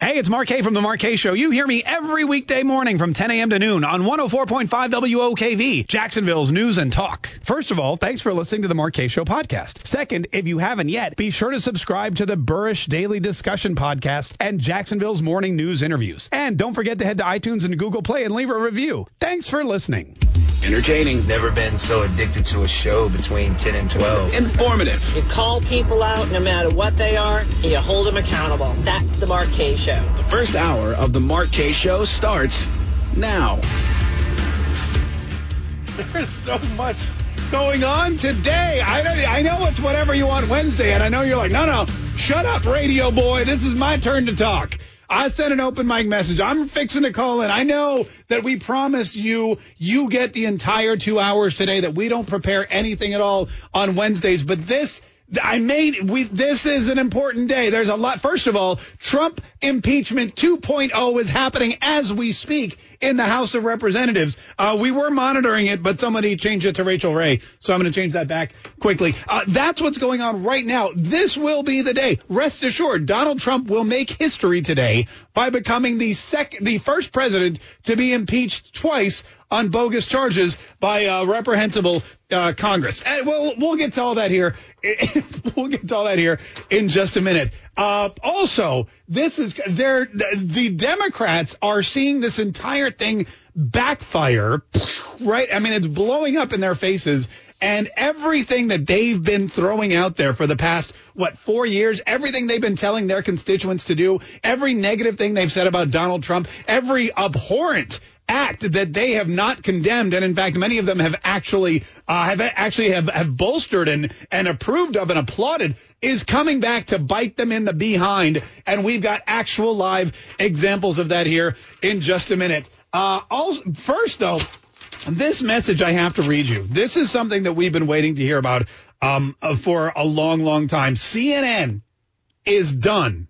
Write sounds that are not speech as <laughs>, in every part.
Hey, it's Mark Kaye from the Mark Kaye Show. You hear me every weekday morning from 10 a.m. to noon on 104.5 WOKV, Jacksonville's news and talk. First of all, thanks for listening to the Mark Kaye Show podcast. Second, if you haven't yet, be sure to subscribe to the Burrish Daily Discussion podcast and Jacksonville's morning news interviews. And don't forget to head to iTunes and Google Play and leave a review. Thanks for listening. Entertaining. Never been so addicted to a show between 10 and 12. Informative. You call people out no matter what they are, and you hold them accountable. That's the Mark Kaye Show. The first hour of the Mark Kaye Show starts now. There's so much going on today. I know, I know it's whatever you want Wednesday, and I know you're like, no, no, shut up, radio boy. This is my turn to talk. I sent an open mic message. I'm fixing to call in. I know that we promised you you get the entire two hours today. That we don't prepare anything at all on Wednesdays, but this I made we this is an important day. There's a lot. First of all, Trump impeachment 2.0 is happening as we speak in the House of Representatives. Uh, we were monitoring it, but somebody changed it to Rachael Ray, so I'm going to change that back quickly. Uh, that's what's going on right now. This will be the day. Rest assured, Donald Trump will make history today by becoming the second, the first president to be impeached twice on bogus charges by uh, reprehensible uh, Congress. And we'll we'll get to all that here. <laughs> we'll get to all that here in just a minute. Uh, also, this is there. The Democrats are seeing this entire thing backfire. Right? I mean, it's blowing up in their faces. And everything that they've been throwing out there for the past, what, four years, everything they've been telling their constituents to do, every negative thing they've said about Donald Trump, every abhorrent act that they have not condemned, and in fact, many of them have actually uh, have actually have, have bolstered and and approved of and applauded, is coming back to bite them in the behind. And we've got actual live examples of that here in just a minute. Uh, also, first though, this message I have to read you. This is something that we've been waiting to hear about um, uh, for a long, long time. CNN is done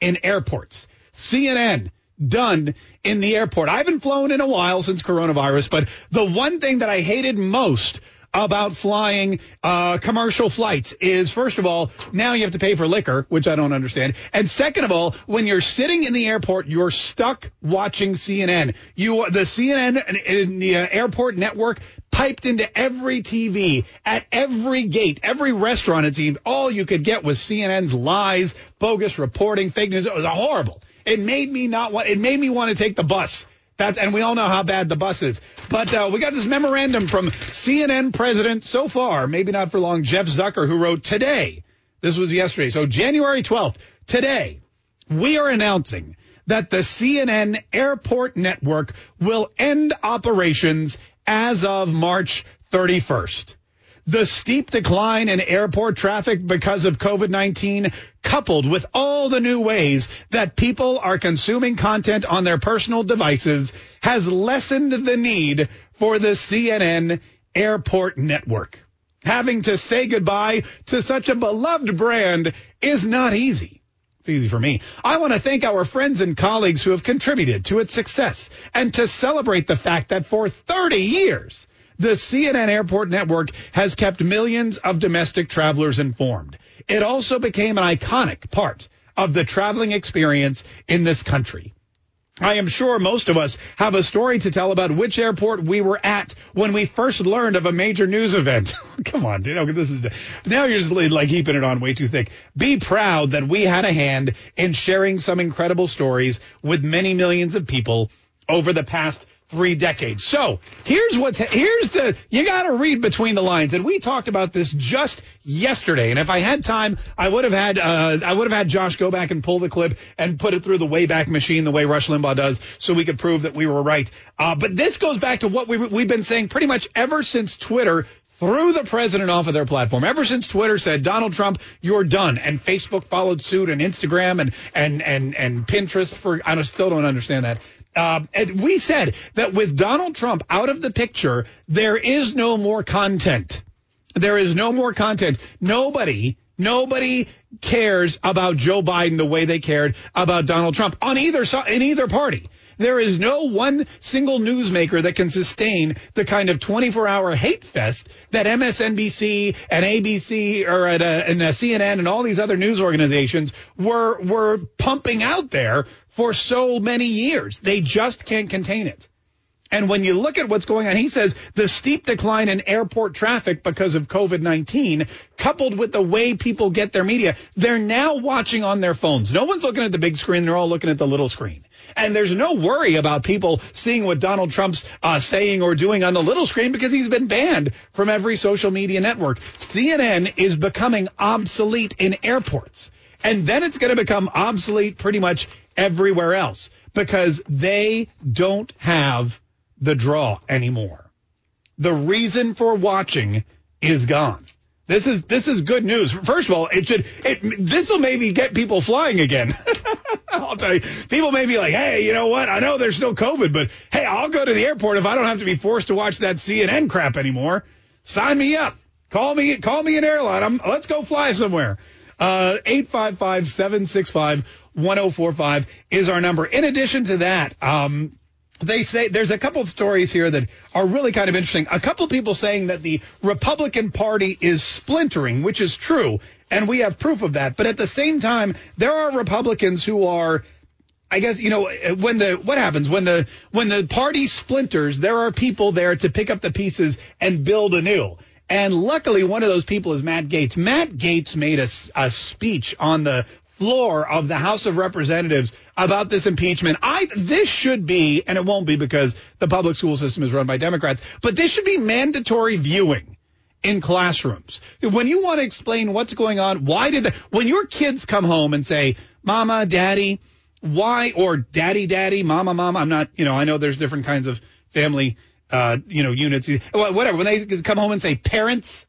in airports. CNN done in the airport. I haven't flown in a while since coronavirus, but the one thing that I hated most about flying uh, commercial flights is first of all now you have to pay for liquor which i don't understand. And second of all when you're sitting in the airport you're stuck watching cnn you the cnn in the uh, airport network piped into every tv at every gate every restaurant it seemed. All you could get was cnn's lies bogus reporting fake news. It was horrible it made me not want. It made me want to take the bus. That's, and we all know how bad the bus is. But uh, we got this memorandum from CNN president so far, maybe not for long, Jeff Zucker, who wrote today. This was yesterday. So January 12th, today, we are announcing that the CNN airport network will end operations as of March 31st. The steep decline in airport traffic because of COVID-19 coupled with all the new ways that people are consuming content on their personal devices has lessened the need for the CNN airport network. Having to say goodbye to such a beloved brand is not easy. It's easy for me. I want to thank our friends and colleagues who have contributed to its success and to celebrate the fact that for 30 years, the CNN Airport Network has kept millions of domestic travelers informed. It also became an iconic part of the traveling experience in this country. I am sure most of us have a story to tell about which airport we were at when we first learned of a major news event. <laughs> Come on, dude. This is now you're just like heaping it on way too thick. Be proud that we had a hand in sharing some incredible stories with many millions of people over the past three decades. So here's what's here's the you got to read between the lines, and we talked about this just yesterday. And if I had time, I would have had uh, I would have had Josh go back and pull the clip and put it through the Wayback Machine the way Rush Limbaugh does, so we could prove that we were right. Uh, but this goes back to what we we've been saying pretty much ever since Twitter threw the president off of their platform. Ever since Twitter said, Donald Trump, you're done. And Facebook followed suit and Instagram and, and, and, and Pinterest for, I still don't understand that. Uh, and we said that with Donald Trump out of the picture, there is no more content. There is no more content. Nobody, nobody cares about Joe Biden the way they cared about Donald Trump on either side, in either party. There is no one single newsmaker that can sustain the kind of 24 hour hate fest that MSNBC and ABC or at a, and a CNN and all these other news organizations were, were pumping out there for so many years. They just can't contain it. And when you look at what's going on, he says the steep decline in airport traffic because of COVID 19, coupled with the way people get their media, they're now watching on their phones. No one's looking at the big screen, they're all looking at the little screen. And there's no worry about people seeing what Donald Trump's uh, saying or doing on the little screen because he's been banned from every social media network. CNN is becoming obsolete in airports. And then it's going to become obsolete pretty much everywhere else because they don't have the draw anymore. The reason for watching is gone. This is this is good news. First of all, it should it this will maybe get people flying again. <laughs> I'll tell you, people may be like, hey, you know what? I know there's still COVID, but hey, I'll go to the airport if I don't have to be forced to watch that CNN crap anymore. Sign me up. Call me call me an airline. I'm, let's go fly somewhere. Uh, 855-765-1045 is our number. In addition to that, um, they say there's a couple of stories here that are really kind of interesting. A couple of people saying that the Republican Party is splintering, which is true, and we have proof of that. But at the same time, there are Republicans who are I guess you know when the what happens when the when the party splinters, there are people there to pick up the pieces and build anew. And luckily, one of those people is Matt Gaetz. Matt Gaetz made a, a speech on the floor of the House of Representatives about this impeachment. I this should be, and it won't be because the public school system is run by Democrats, but this should be mandatory viewing in classrooms. When you want to explain what's going on, why did the, when your kids come home and say, "Mama, Daddy," why or "Daddy, Daddy," "Mama, Mama," I'm not, you know, I know there's different kinds of family, uh, you know, units, whatever. When they come home and say, "Parents,"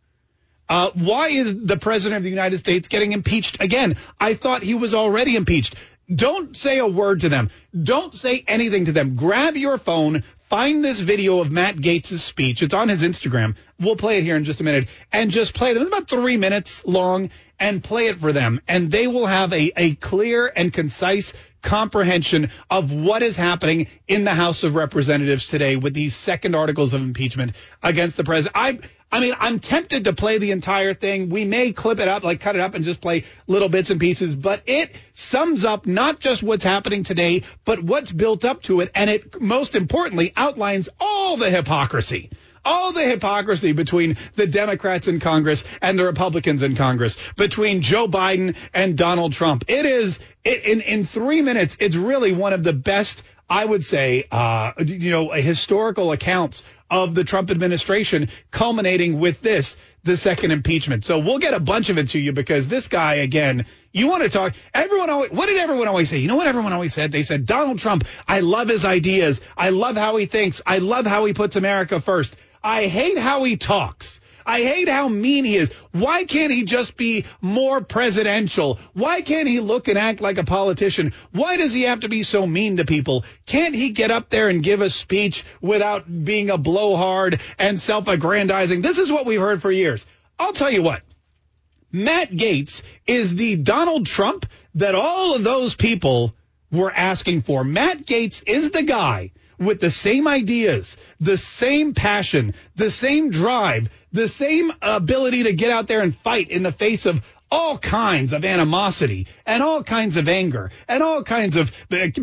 Uh, why is the president of the United States getting impeached again? I thought he was already impeached. Don't say a word to them. Don't say anything to them. Grab your phone, find this video of Matt Gaetz' speech. It's on his Instagram. We'll play it here in just a minute and just play them. It's about three minutes long and play it for them. And they will have a, a clear and concise comprehension of what is happening in the House of Representatives today with these second articles of impeachment against the president. I, I mean, I'm tempted to play the entire thing. We may clip it up, like cut it up and just play little bits and pieces, but it sums up not just what's happening today, but what's built up to it. And it most importantly outlines all the hypocrisy all the hypocrisy between the Democrats in Congress and the Republicans in Congress, between Joe Biden and Donald Trump. It is it, in in three minutes. It's really one of the best I would say, uh, you know, historical accounts of the Trump administration, culminating with this, the second impeachment. So we'll get a bunch of it to you because this guy, again, you want to talk. Everyone always, what did everyone always say? You know what everyone always said? They said, Donald Trump, I love his ideas. I love how he thinks. I love how he puts America first. I hate how he talks. I hate how mean he is. Why can't he just be more presidential? Why can't he look and act like a politician? Why does he have to be so mean to people? Can't he get up there and give a speech without being a blowhard and self-aggrandizing? This is what we've heard for years. I'll tell you what. Matt Gaetz is the Donald Trump that all of those people were asking for. Matt Gaetz is the guy with the same ideas, the same passion, the same drive, the same ability to get out there and fight in the face of all kinds of animosity and all kinds of anger and all kinds of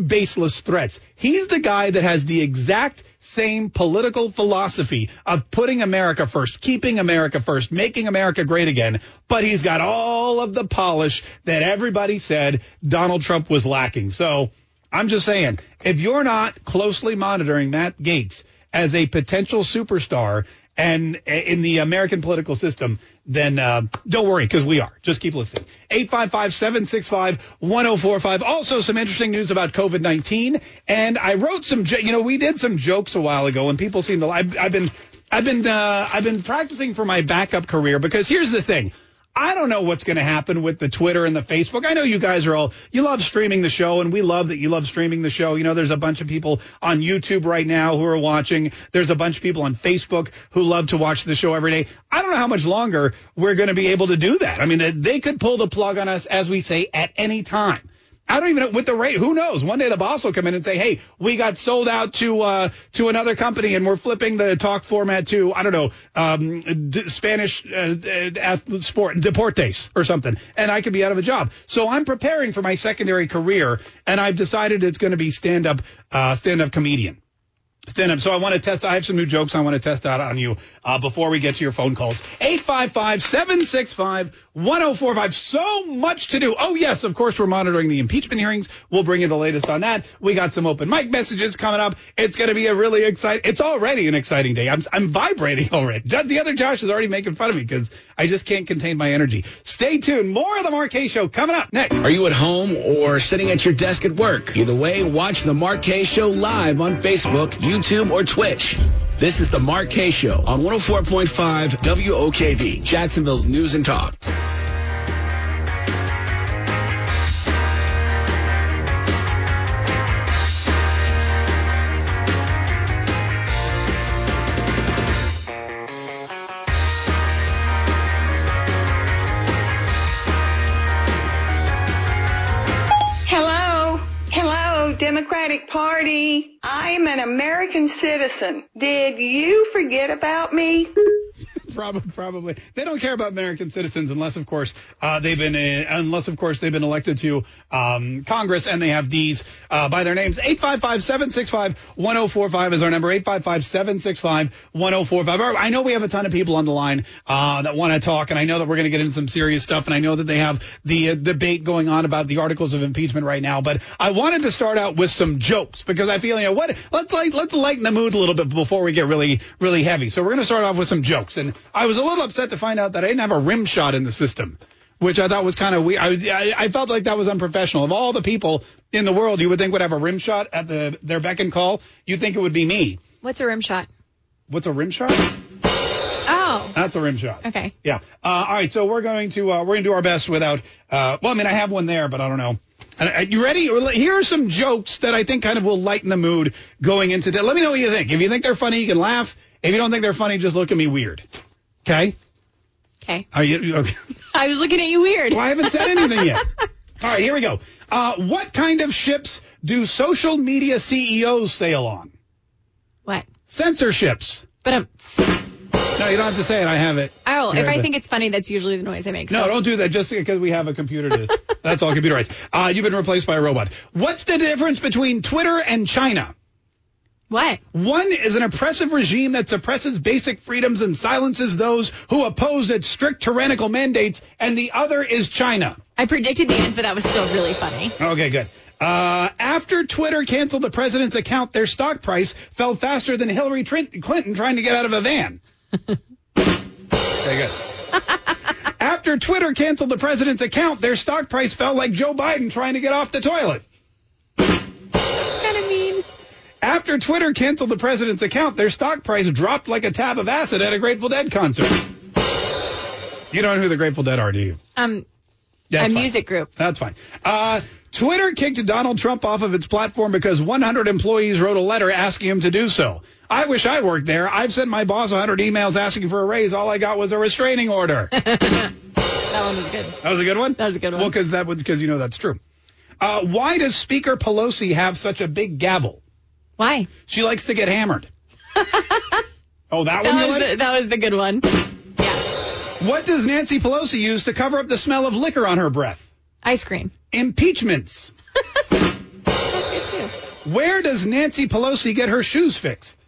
baseless threats. He's the guy that has the exact same political philosophy of putting America first, keeping America first, making America great again, but he's got all of the polish that everybody said Donald Trump was lacking. So I'm just saying, if you're not closely monitoring Matt Gaetz as a potential superstar and in the American political system, then uh, don't worry because we are. Just keep listening. 855-765-1045. Also some interesting news about COVID-19. And I wrote some, you know, we did some jokes a while ago and people seem to, I've, I've been I've been uh, I've been practicing for my backup career because here's the thing. I don't know what's going to happen with the Twitter and the Facebook. I know you guys are all, you love streaming the show and we love that you love streaming the show. You know, there's a bunch of people on YouTube right now who are watching. There's a bunch of people on Facebook who love to watch the show every day. I don't know how much longer we're going to be able to do that. I mean, they could pull the plug on us, as we say, at any time. I don't even know with the rate. Who knows? One day the boss will come in and say, "Hey, we got sold out to uh, to another company, and we're flipping the talk format to I don't know um, d- Spanish uh, uh, sport deportes or something," and I could be out of a job. So I'm preparing for my secondary career, and I've decided it's going to be stand up uh, stand up comedian stand. So I want to test. I have some new jokes I want to test out on you uh, before we get to your phone calls. 855-765-1045. So much to do. Oh, yes, of course, we're monitoring the impeachment hearings. We'll bring you the latest on that. We got some open mic messages coming up. It's going to be a really exciting, it's already an exciting day. I'm, I'm vibrating <laughs> already. The other Josh is already making fun of me because I just can't contain my energy. Stay tuned. More of the Mark Kaye Show coming up next. Are you at home or sitting at your desk at work? Either way, watch the Mark Kaye Show live on Facebook, YouTube, or Twitch. This is the Mark Kaye Show on 104.5 WOKV, Jacksonville's News and Talk. Hello, Democratic Party. I'm an American citizen. Did you forget about me? <laughs> Probably, probably. They don't care about American citizens unless, of course, uh, they've been uh, unless, of course, they've been elected to um, Congress and they have D's uh, by their names. 855-765-1045 is our number. 855-765-1045. I know we have a ton of people on the line uh, that want to talk, and I know that we're going to get into some serious stuff, and I know that they have the uh, debate going on about the articles of impeachment right now. But I wanted to start out with some jokes because I feel you know what let's like let's lighten the mood a little bit before we get really really heavy. So we're going to start off with some jokes and. I was a little upset to find out that I didn't have a rim shot in the system, which I thought was kind of weird. I, I, I felt like that was unprofessional. Of all the people in the world you would think would have a rim shot at the their beck and call, you'd think it would be me. What's a rim shot? What's a rim shot? Oh. That's a rim shot. Okay. Yeah. Uh, all right. So we're going to uh, we're going to do our best without. Uh, well, I mean, I have one there, but I don't know. Uh, you ready? Here are some jokes that I think kind of will lighten the mood going into. Today. Let me know what you think. If you think they're funny, you can laugh. If you don't think they're funny, just look at me weird. Okay. Okay. Are you? Okay. <laughs> I was looking at you weird. Well, I haven't said anything yet. <laughs> All right, here we go. Uh, what kind of ships do social media CEOs sail on? What? Censorships. But um. No, you don't have to say it. I have it. Oh, if I think it's funny, that's usually the noise I make. No, so. don't do that just because we have a computer to. <laughs> that's all computerized. Uh, you've been replaced by a robot. What's the difference between Twitter and China? What? One is an oppressive regime that suppresses basic freedoms and silences those who oppose its strict tyrannical mandates, and the other is China. I predicted the end, but that was still really funny. Okay, good. Uh, after Twitter canceled the president's account, their stock price fell faster than Hillary Clinton trying to get out of a van. Okay, good. after Twitter canceled the president's account, their stock price fell like Joe Biden trying to get off the toilet. Kind of mean. After Twitter canceled the president's account, their stock price dropped like a tab of acid at a Grateful Dead concert. You don't know who the Grateful Dead are, do you? Um, That's a fine. music group. That's fine. Uh, Twitter kicked Donald Trump off of its platform because 100 employees wrote a letter asking him to do so. I wish I worked there. I've sent my boss 100 emails asking for a raise. All I got was a restraining order. <laughs> that one was good. That was a good one. That was a good one. Well, because that would because you know that's true. Uh, why does Speaker Pelosi have such a big gavel? Why? She likes to get hammered. <laughs> oh, that, That one was like? the, that was the good one. Yeah. What does Nancy Pelosi use to cover up the smell of liquor on her breath? Ice cream. Impeachments. That's <laughs> good too. Where does Nancy Pelosi get her shoes fixed?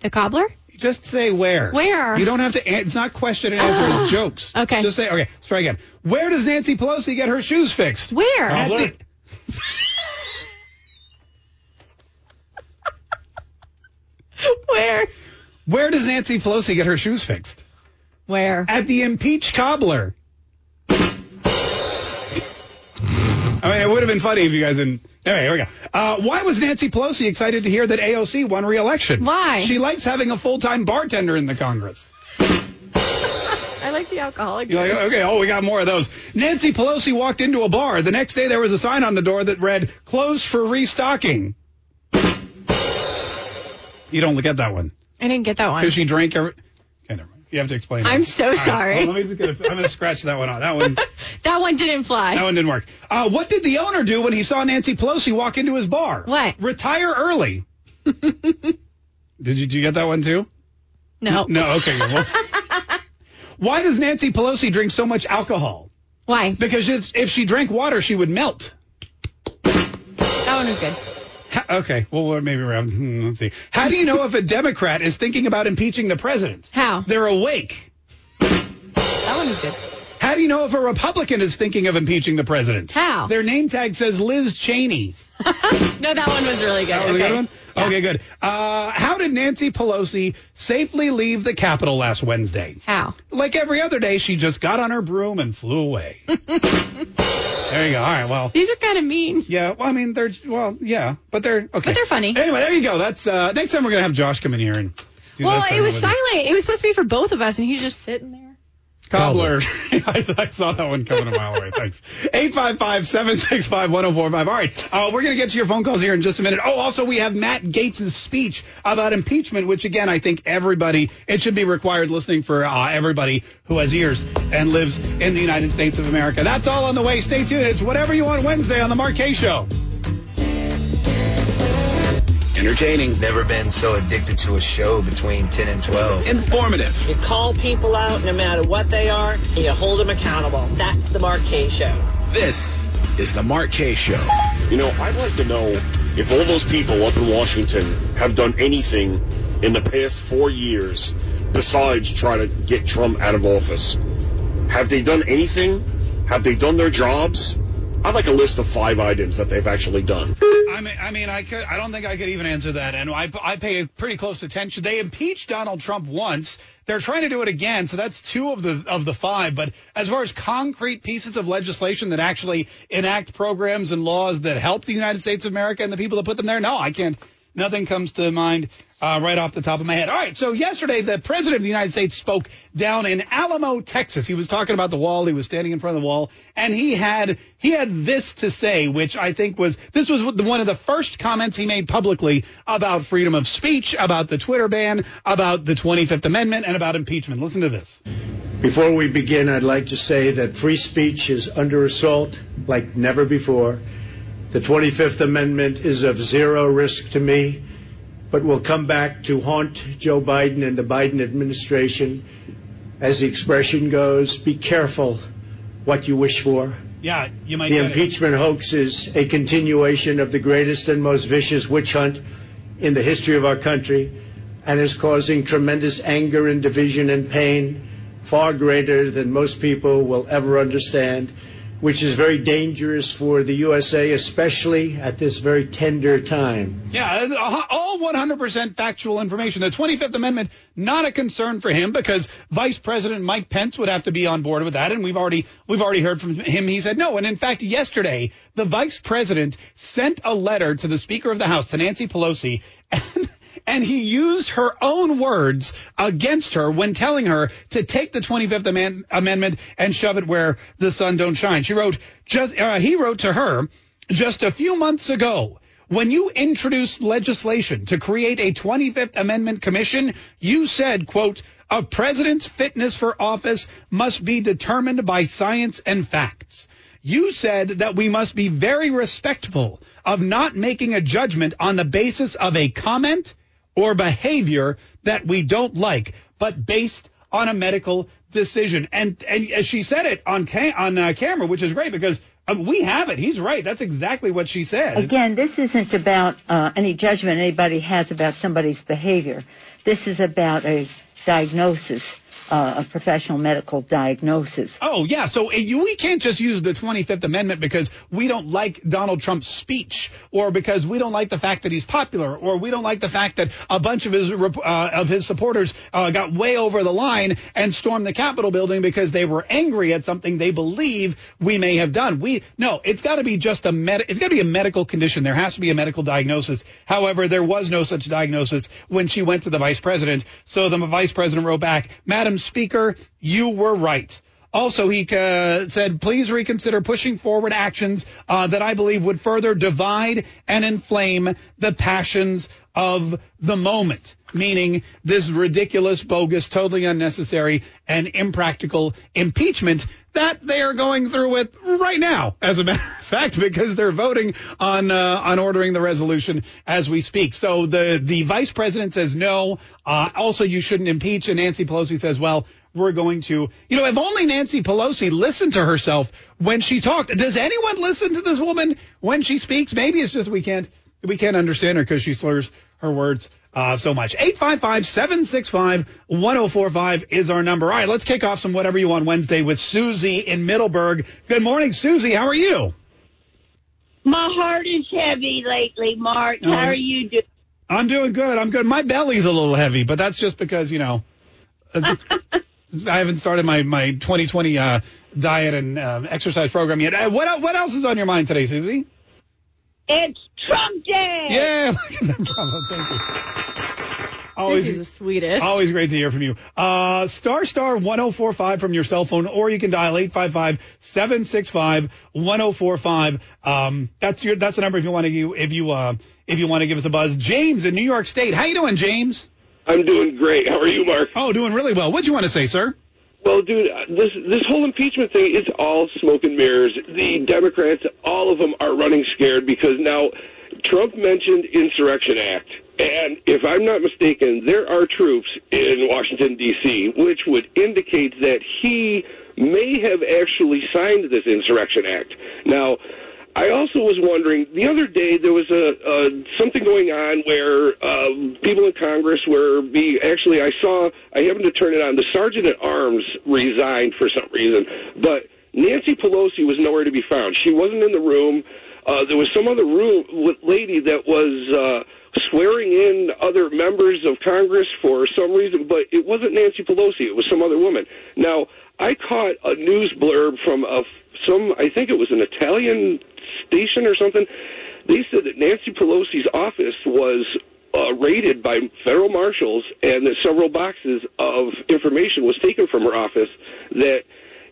The cobbler? Just say where. Where? You don't have to. It's not question and answer. It's <gasps> jokes. Okay. Just say okay. Let's try again. Where does Nancy Pelosi get her shoes fixed? Where? At the- <laughs> Where? where does Nancy Pelosi get her shoes fixed? Where? At the impeach cobbler. <laughs> I mean, it would have been funny if you guys didn't. Anyway, here we go. Uh, why was Nancy Pelosi excited to hear that AOC won re-election? Why? She likes having a full-time bartender in the Congress. <laughs> I like the alcoholic. Like, okay, oh, we got more of those. Nancy Pelosi walked into a bar. The next day, there was a sign on the door that read, closed for restocking. You don't get that one. I didn't get that one. Because she drank every... Okay, never mind. You have to explain it. I'm so All right, sorry. well, let me just get a, I'm going to scratch that one out. That one, <laughs> That one didn't fly. that one didn't work. Uh, what did the owner do when he saw Nancy Pelosi walk into his bar? What? Retire early. <laughs> did you, did you get that one too? no. No, okay. Well, <laughs> why does Nancy Pelosi drink so much alcohol? Why? Because if, if she drank water, she would melt. That one was good. Ha- okay, well, maybe around. hmm, Let's see. How do you know if a Democrat is thinking about impeaching the president? How? They're awake. That one was good. How do you know if a Republican is thinking of impeaching the president? How? Their name tag says Liz Cheney. <laughs> No, that one was really good. That was okay. good one? Okay, good. Uh, how did Nancy Pelosi safely leave the Capitol last Wednesday? How? Like every other day, she just got on her broom and flew away. <laughs> there you go. All right, well. These are kind of mean. Yeah, well, I mean, they're, well, yeah, but they're, okay. But they're funny. Anyway, there you go. That's, uh, next time we're going to have Josh come in here and do Well, it was silent. It was supposed to be for both of us, and he's just sitting there. Cobbler. <laughs> I, I saw that one coming a mile away. Thanks. 855-765-1045. All right. Uh, we're going to get to your phone calls here in just a minute. Oh, also, we have Matt Gaetz' speech about impeachment, which, again, I think everybody, it should be required listening for uh, everybody who has ears and lives in the United States of America. That's all on the way. Stay tuned. It's whatever you want Wednesday on The Kaye Show. Entertaining. Never been so addicted to a show between 10 and 12. Informative. You call people out no matter what they are, and you hold them accountable. That's the Mark Kaye Show. This is the Mark Kaye Show. You know, I'd like to know if all those people up in Washington have done anything in the past four years besides try to get Trump out of office. Have they done anything? Have they done their jobs? I'd like a list of five items that they've actually done. I mean, I mean, I could. I don't think I could even answer that, and I, I pay pretty close attention. They impeached Donald Trump once. They're trying to do it again, so that's two of the of the five. But as far as concrete pieces of legislation that actually enact programs and laws that help the United States of America and the people that put them there, no, I can't. Nothing comes to mind uh, right off the top of my head. All right, so yesterday the president of the United States spoke down in Alamo, Texas. He was talking about the wall. He was standing in front of the wall, and he had he had this to say, which I think was this was one of the first comments he made publicly about freedom of speech, about the Twitter ban, about the 25th Amendment, and about impeachment. Listen to this. Before we begin, I'd like to say that free speech is under assault like never before. The 25th Amendment is of zero risk to me, but will come back to haunt Joe Biden and the Biden administration. As the expression goes, be careful what you wish for. Yeah, you might. The get it. impeachment hoax is a continuation of the greatest and most vicious witch hunt in the history of our country and is causing tremendous anger and division and pain far greater than most people will ever understand, which is very dangerous for the USA, especially at this very tender time. Yeah, uh, all 100% factual information. The 25th Amendment, not a concern for him because Vice President Mike Pence would have to be on board with that. And we've already, we've already heard from him. He said no. And in fact, yesterday, the Vice President sent a letter to the Speaker of the House, to Nancy Pelosi, <laughs> and and he used her own words against her when telling her to take the 25th Aman- Amendment and shove it where the sun don't shine. She wrote, just, uh, he wrote to her just a few months ago. When you introduced legislation to create a 25th Amendment commission, you said, quote, a president's fitness for office must be determined by science and facts. You said that we must be very respectful of not making a judgment on the basis of a comment or behavior that we don't like, but based on a medical decision. And and as she said it on ca- on uh, camera, which is great because uh, we have it. He's right. That's exactly what she said. Again, this isn't about uh, any judgment anybody has about somebody's behavior. This is about a diagnosis uh, a professional medical diagnosis. Oh, yeah. So uh, you, we can't just use the 25th Amendment because we don't like Donald Trump's speech or because we don't like the fact that he's popular or we don't like the fact that a bunch of his, uh, of his supporters uh, got way over the line and stormed the Capitol building because they were angry at something they believe we may have done. We, no, it's got to be just a med, it's got to be a medical condition. There has to be a medical diagnosis. However, there was no such diagnosis when she went to the vice president. So the vice president wrote back, Madam Speaker, you were right. Also, he uh, said, please reconsider pushing forward actions uh, that I believe would further divide and inflame the passions of the moment, meaning this ridiculous, bogus, totally unnecessary, and impractical impeachment that they are going through with right now, as a matter of fact, because they're voting on uh, on ordering the resolution as we speak. So the the vice president says no. Uh, also, you shouldn't impeach, and Nancy Pelosi says, well, we're going to, you know, if only Nancy Pelosi listened to herself when she talked. Does anyone listen to this woman when she speaks? Maybe it's just we can't we can't understand her because she slurs her words uh, so much. 855-765-1045 is our number. All right, let's kick off some whatever you want Wednesday with Susie in Middleburg. Good morning, Susie. How are you? My heart is heavy lately, Mark. How are you doing? I'm doing good. I'm good. My belly's a little heavy, but that's just because, you know, uh, <laughs> I haven't started my, my 2020 uh, diet and uh, exercise program yet. Uh, what, what else is on your mind today, Susie? It's Trump Day. Yeah, <laughs> look at bravo. Thank you. Always, Susie's the sweetest. Always great to hear from you. Uh, star star 1045 from your cell phone, or you can dial 855 765 1045. Um, that's your, that's the number if you want to, if you, uh, if you want to give us a buzz. James in New York State. How you doing, James? I'm doing great. How are you, Mark? Oh, doing really well. What'd you want to say, sir? Well, dude, uh, this this whole impeachment thing is all smoke and mirrors. The Democrats, all of them, are running scared because now Trump mentioned Insurrection Act, and if I'm not mistaken, there are troops in Washington D.C., which would indicate that he may have actually signed this Insurrection Act. Now. I also was wondering the other day there was a, a something going on where um, people in Congress were be actually I saw I happened to turn it on the sergeant at arms resigned for some reason but Nancy Pelosi was nowhere to be found she wasn't in the room uh, there was some other room lady that was uh, swearing in other members of Congress for some reason but it wasn't Nancy Pelosi it was some other woman now I caught a news blurb from a some I think it was an Italian station or something. They said that Nancy Pelosi's office was uh, raided by federal marshals and that several boxes of information was taken from her office that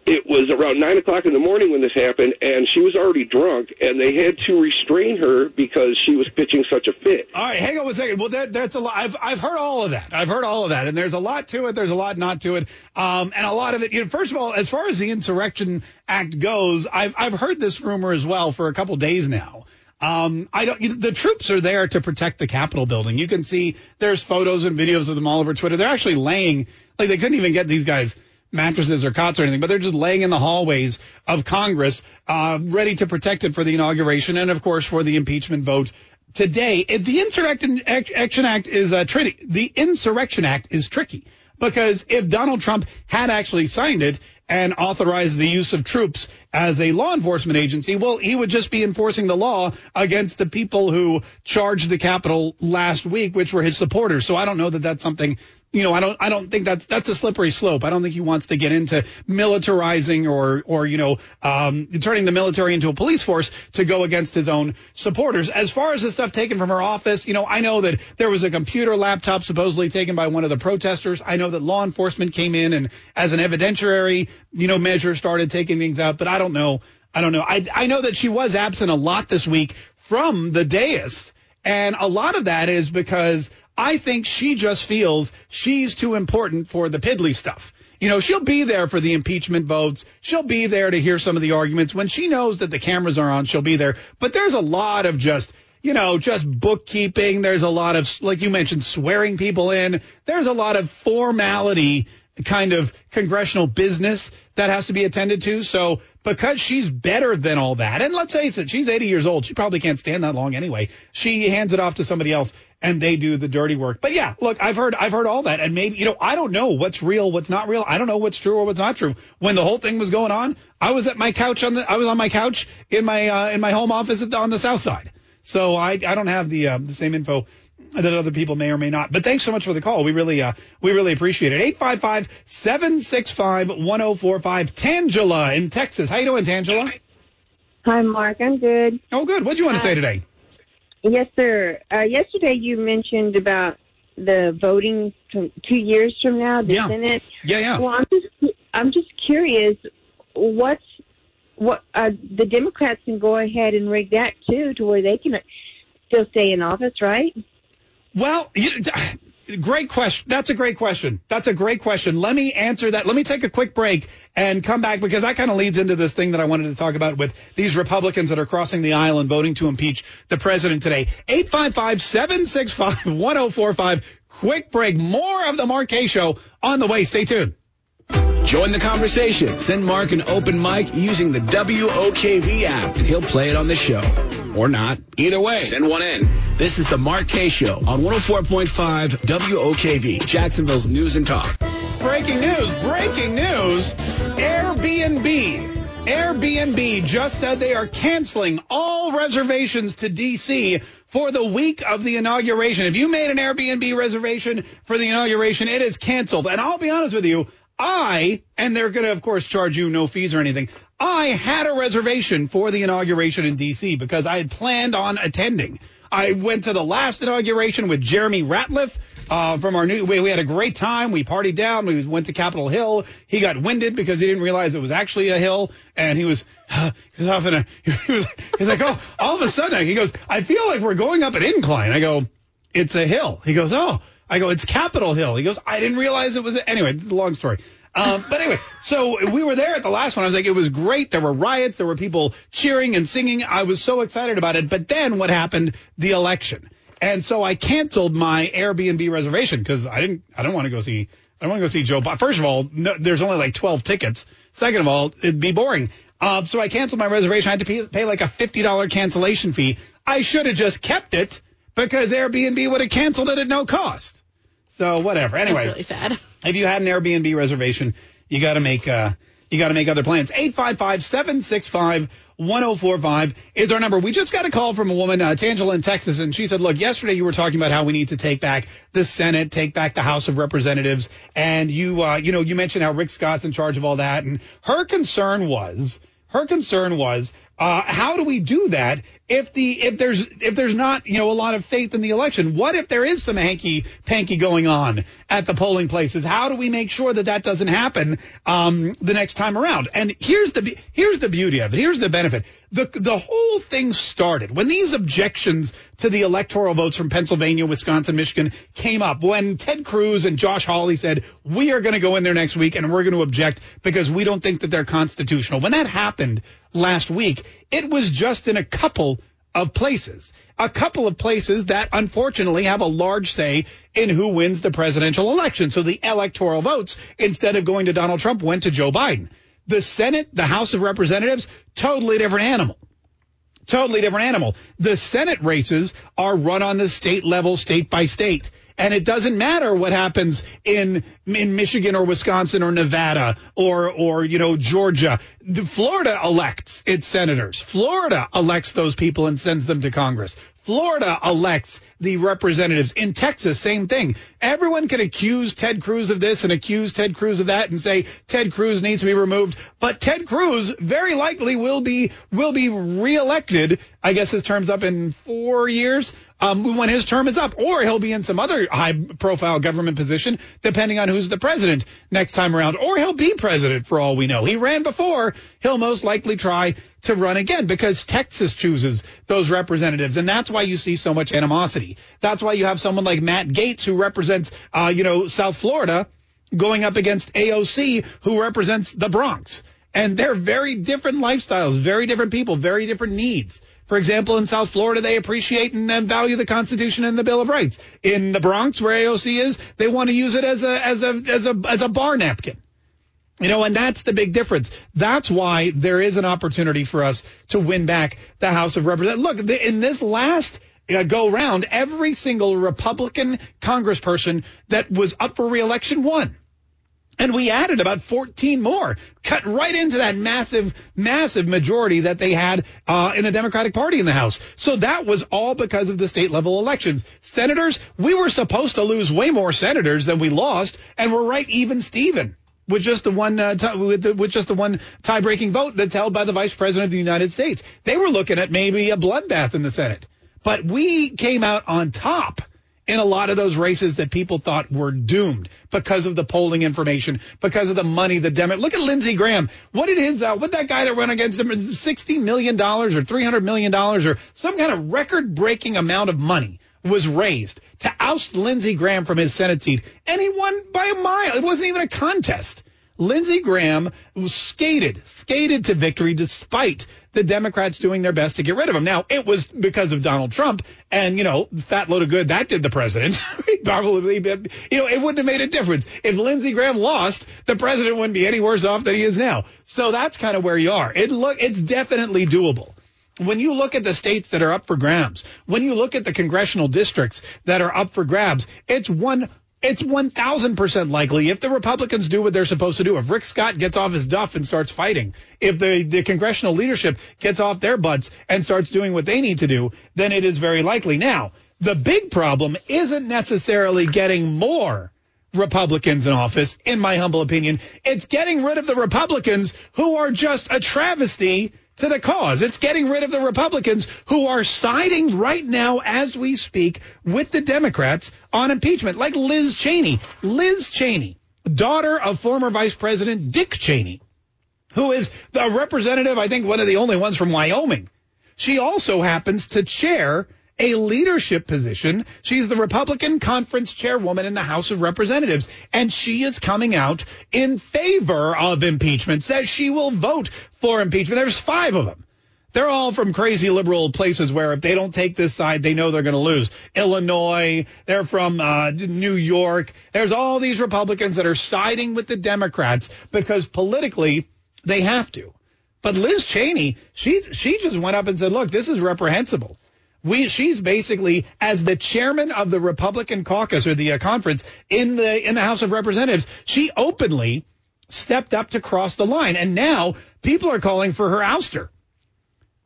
it was around nine o'clock in the morning when this happened, and she was already drunk, and they had to restrain her because she was pitching such a fit. All right, hang on one second. Well, that, that's a lot. I've I've heard all of that. I've heard all of that, and there's a lot to it. There's a lot not to it. Um, and a lot of it. You know, first of all, as far as the Insurrection Act goes, I've I've heard this rumor as well for a couple days now. Um, I don't. You know, the troops are there to protect the Capitol building. You can see there's photos and videos of them all over Twitter. They're actually laying like they couldn't even get these guys mattresses or cots or anything, but they're just laying in the hallways of Congress, uh, ready to protect it for the inauguration and, of course, for the impeachment vote today. The Insurrection Act is uh, tricky. The Insurrection Act is tricky because if Donald Trump had actually signed it and authorized the use of troops as a law enforcement agency, well, he would just be enforcing the law against the people who charged the Capitol last week, which were his supporters. So I don't know that that's something you know, I don't, I don't think that's, that's a slippery slope. I don't think he wants to get into militarizing or, or, you know, um, turning the military into a police force to go against his own supporters. As far as the stuff taken from her office, you know, I know that there was a computer laptop supposedly taken by one of the protesters. I know that law enforcement came in and as an evidentiary, you know, measure started taking things out, but I don't know. I don't know. I, I know that she was absent a lot this week from the dais. And a lot of that is because I think she just feels she's too important for the piddly stuff. You know, she'll be there for the impeachment votes. She'll be there to hear some of the arguments. When she knows that the cameras are on, she'll be there. But there's a lot of just, you know, just bookkeeping. There's a lot of, like you mentioned, swearing people in. There's a lot of formality kind of congressional business that has to be attended to. So because she's better than all that, and let's face it, she's 80 years old. She probably can't stand that long anyway. She hands it off to somebody else and they do the dirty work. But yeah, look, I've heard, I've heard all that. And maybe, you know, I don't know what's real, what's not real. I don't know what's true or what's not true. When the whole thing was going on, I was at my couch on the, I was on my couch in my, uh, in my home office the, on the south side. So I, I don't have the, uh, the same info that other people may or may not. But thanks so much for the call. We really, uh, we really appreciate it. 855-765-1045. Tangela in Texas. How you doing, Tangela? Hi, Mark. I'm good. Oh, good. What do you want to say today? Yes, sir. Uh, yesterday you mentioned about the voting from two years from now, the Yeah. Senate. Yeah, yeah. Well, I'm just, I'm just curious. What's what uh, the Democrats can go ahead and rig that too, to where they can still stay in office, right? Well, you, great question. That's a great question. That's a great question. Let me answer that. Let me take a quick break and come back because that kind of leads into this thing that I wanted to talk about with these Republicans that are crossing the aisle and voting to impeach the president today. 855-765-1045. Quick break. More of the Mark Kaye Show on the way. Stay tuned. Join the conversation. Send Mark an open mic using the WOKV app, and he'll play it on the show. Or not. Either way, send one in. This is the Mark Kaye Show on 104.5 WOKV, Jacksonville's News and Talk. Breaking news, breaking news. Airbnb. Airbnb just said they are canceling all reservations to DC for the week of the inauguration. If you made an Airbnb reservation for the inauguration, it is canceled. And I'll be honest with you, I, and they're going to, of course, charge you no fees or anything. I had a reservation for the inauguration in DC because I had planned on attending. I went to the last inauguration with Jeremy Ratliff uh, from our new. We, we had a great time. We partied down. We went to Capitol Hill. He got winded because he didn't realize it was actually a hill, and he was <sighs> he was off in a. <laughs> He was he's like, oh, all of a sudden he goes, I feel like we're going up an incline. I go, it's a hill. He goes, oh. I go, it's Capitol Hill. He goes, I didn't realize it was. A, anyway, long story. Um, but anyway, so we were there at the last one. I was like, it was great. There were riots. There were people cheering and singing. I was so excited about it. But then what happened? The election. And so I canceled my Airbnb reservation because I didn't, I don't want to go see, I don't want to go see Joe Biden. First of all, no, there's only like 12 tickets. Second of all, it'd be boring. Uh, so I canceled my reservation. I had to pay, pay like a $50 cancellation fee. I should have just kept it because Airbnb would have canceled it at no cost. So whatever. Anyway, That's really sad. If you had an Airbnb reservation, you got to make uh, you got to make other plans. 855-765-1045 is our number. We just got a call from a woman, uh, Tangela in Texas, and she said, "Look, yesterday you were talking about how we need to take back the Senate, take back the House of Representatives, and you uh, you know you mentioned how Rick Scott's in charge of all that, and her concern was." Her concern was, uh, how do we do that if the if there's if there's not you know a lot of faith in the election? What if there is some hanky panky going on at the polling places? How do we make sure that that doesn't happen um, the next time around? And here's the here's the beauty of it. Here's the benefit. The the whole thing started when these objections to the electoral votes from Pennsylvania, Wisconsin, Michigan came up. When Ted Cruz and Josh Hawley said we are going to go in there next week and we're going to object because we don't think that they're constitutional. When that happened last week, it was just in a couple of places. A couple of places that unfortunately have a large say in who wins the presidential election. So the electoral votes, instead of going to Donald Trump, went to Joe Biden. The Senate, the House of Representatives, totally different animal. Totally different animal. The Senate races are run on the state level, state by state. And it doesn't matter what happens in in Michigan or Wisconsin or Nevada or or you know Georgia. Florida elects its senators. Florida elects those people and sends them to Congress. Florida elects the representatives. In Texas, same thing. Everyone can accuse Ted Cruz of this and accuse Ted Cruz of that and say Ted Cruz needs to be removed. But Ted Cruz very likely will be will be reelected. I guess his term's up in four years. Um, when his term is up, or he'll be in some other high profile government position, depending on who's the president next time around, or he'll be president for all we know. He ran before. He'll most likely try to run again because Texas chooses those representatives. And that's why you see so much animosity. That's why you have someone like Matt Gaetz who represents, uh, you know, South Florida going up against AOC who represents the Bronx. And they're very different lifestyles, very different people, very different needs. For example, in South Florida, they appreciate and uh, value the Constitution and the Bill of Rights. In the Bronx, where AOC is, they want to use it as a as a as a as a bar napkin. You know, and that's the big difference. That's why there is an opportunity for us to win back the House of Representatives. Look, the, in this last uh, go round, every single Republican congressperson that was up for reelection won. And we added about 14 more, cut right into that massive, massive majority that they had uh, in the Democratic Party in the House. So that was all because of the state level elections. Senators, we were supposed to lose way more senators than we lost, and we're right even Steven with just the one uh, t- with, the, with just the one tie-breaking vote that's held by the Vice President of the United States. They were looking at maybe a bloodbath in the Senate, but we came out on top in a lot of those races that people thought were doomed because of the polling information, because of the money the Democrats. Look at Lindsey Graham. What did his, uh, what that guy that ran against him, $60 million or $300 million or some kind of record breaking amount of money was raised to oust Lindsey Graham from his Senate seat. And he won by a mile. It wasn't even a contest. Lindsey Graham skated, skated to victory despite the Democrats doing their best to get rid of him. Now, it was because of Donald Trump and, you know, fat load of good that did the president. <laughs> Probably, you know, it wouldn't have made a difference. If Lindsey Graham lost, the president wouldn't be any worse off than he is now. So that's kind of where you are. It look, it's definitely doable. When you look at the states that are up for grabs, when you look at the congressional districts that are up for grabs, it's one it's 1000% likely if the Republicans do what they're supposed to do. If Rick Scott gets off his duff and starts fighting, if the, the congressional leadership gets off their butts and starts doing what they need to do, then it is very likely. Now, the big problem isn't necessarily getting more Republicans in office, in my humble opinion. It's getting rid of the Republicans who are just a travesty to the cause. It's getting rid of the Republicans who are siding right now as we speak with the Democrats on impeachment, like Liz Cheney. Liz Cheney, daughter of former Vice President Dick Cheney, who is the representative, I think one of the only ones from Wyoming. She also happens to chair a leadership position. She's the Republican conference chairwoman in the House of Representatives, and she is coming out in favor of impeachment, says she will vote for impeachment. There's five of them. They're all from crazy liberal places where if they don't take this side, they know they're going to lose. Illinois, they're from uh, New York. There's all these Republicans that are siding with the Democrats because politically they have to. But Liz Cheney, she's, she just went up and said, look, this is reprehensible. We, she's basically as the chairman of the Republican caucus or the uh, conference in the in the House of Representatives. She openly stepped up to cross the line, and now people are calling for her ouster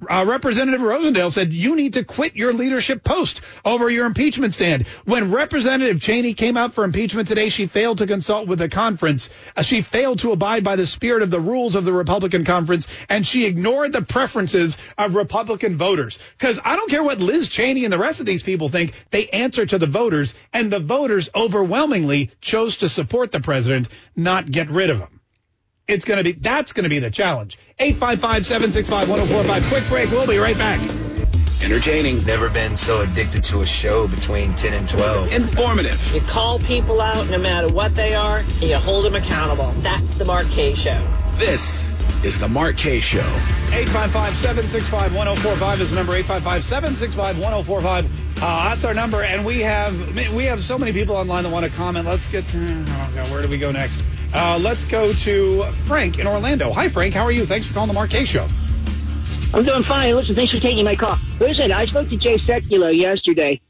uh, Representative Rosendale said you need to quit your leadership post over your impeachment stand. When Representative Cheney came out for impeachment today, she failed to consult with the conference. Uh, she failed to abide by the spirit of the rules of the Republican conference, and she ignored the preferences of Republican voters. Because I don't care what Liz Cheney and the rest of these people think, they answer to the voters, and the voters overwhelmingly chose to support the president, not get rid of him. It's going to be, that's going to be the challenge. 855-765-1045. Quick break. We'll be right back. Entertaining. Never been so addicted to a show between 10 and 12. Informative. You call people out no matter what they are, and you hold them accountable. That's the Mark Kaye Show. This is the Mark Kaye Show. 855-765-1045 is the number. 855-765-1045. Uh, that's our number, and we have we have so many people online that want to comment. Let's get to, oh God, where do we go next? Uh, let's go to Frank in Orlando. Hi, Frank. How are you? Thanks for calling the Mark Kaye Show. I'm doing fine. Listen, thanks for taking my call. Listen, I spoke to Jay Sekulow yesterday.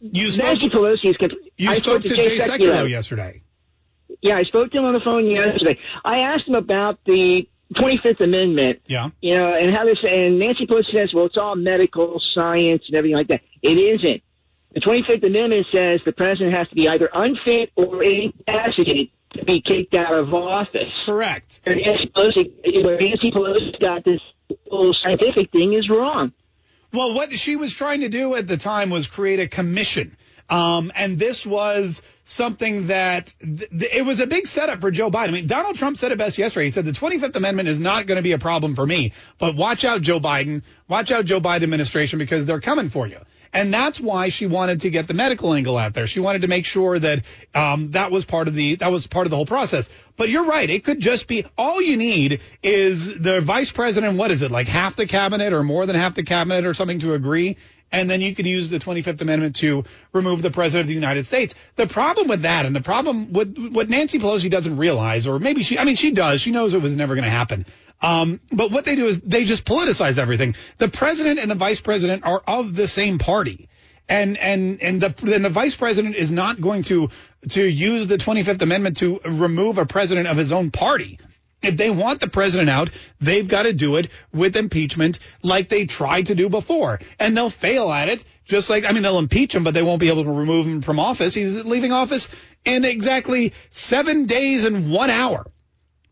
You spoke, Nancy Pelosi is. You I spoke, to, Jay, Jay Sekulow yesterday. Yeah, I spoke to him on the phone yesterday. I asked him about the 25th Amendment. Yeah. You know, and how this, and Nancy Pelosi says, well, it's all medical science and everything like that. It isn't. The 25th Amendment says the president has to be either unfit or incapacitated to be kicked out of office. Correct. And Nancy Pelosi, where Nancy Pelosi got this whole scientific thing is wrong. Well, what she was trying to do at the time was create a commission. Um, and this was something that th- th- it was a big setup for Joe Biden. I mean, Donald Trump said it best yesterday. He said the 25th Amendment is not going to be a problem for me, but watch out, Joe Biden. Watch out, Joe Biden administration, because they're coming for you. And that's why she wanted to get the medical angle out there. She wanted to make sure that um, that was part of the that was part of the whole process. But you're right. It could just be all you need is the vice president. What is it like half the cabinet or more than half the cabinet or something to agree? And then you can use the 25th Amendment to remove the president of the United States. The problem with that, and the problem with what Nancy Pelosi doesn't realize, or maybe she, I mean, she does. She knows it was never going to happen. Um, but what they do is they just politicize everything. The president and the vice president are of the same party. And, and, and the, then the vice president is not going to, to use the 25th Amendment to remove a president of his own party. If they want the president out, they've got to do it with impeachment like they tried to do before. And they'll fail at it, just like, I mean, they'll impeach him, but they won't be able to remove him from office. He's leaving office in exactly seven days and one hour.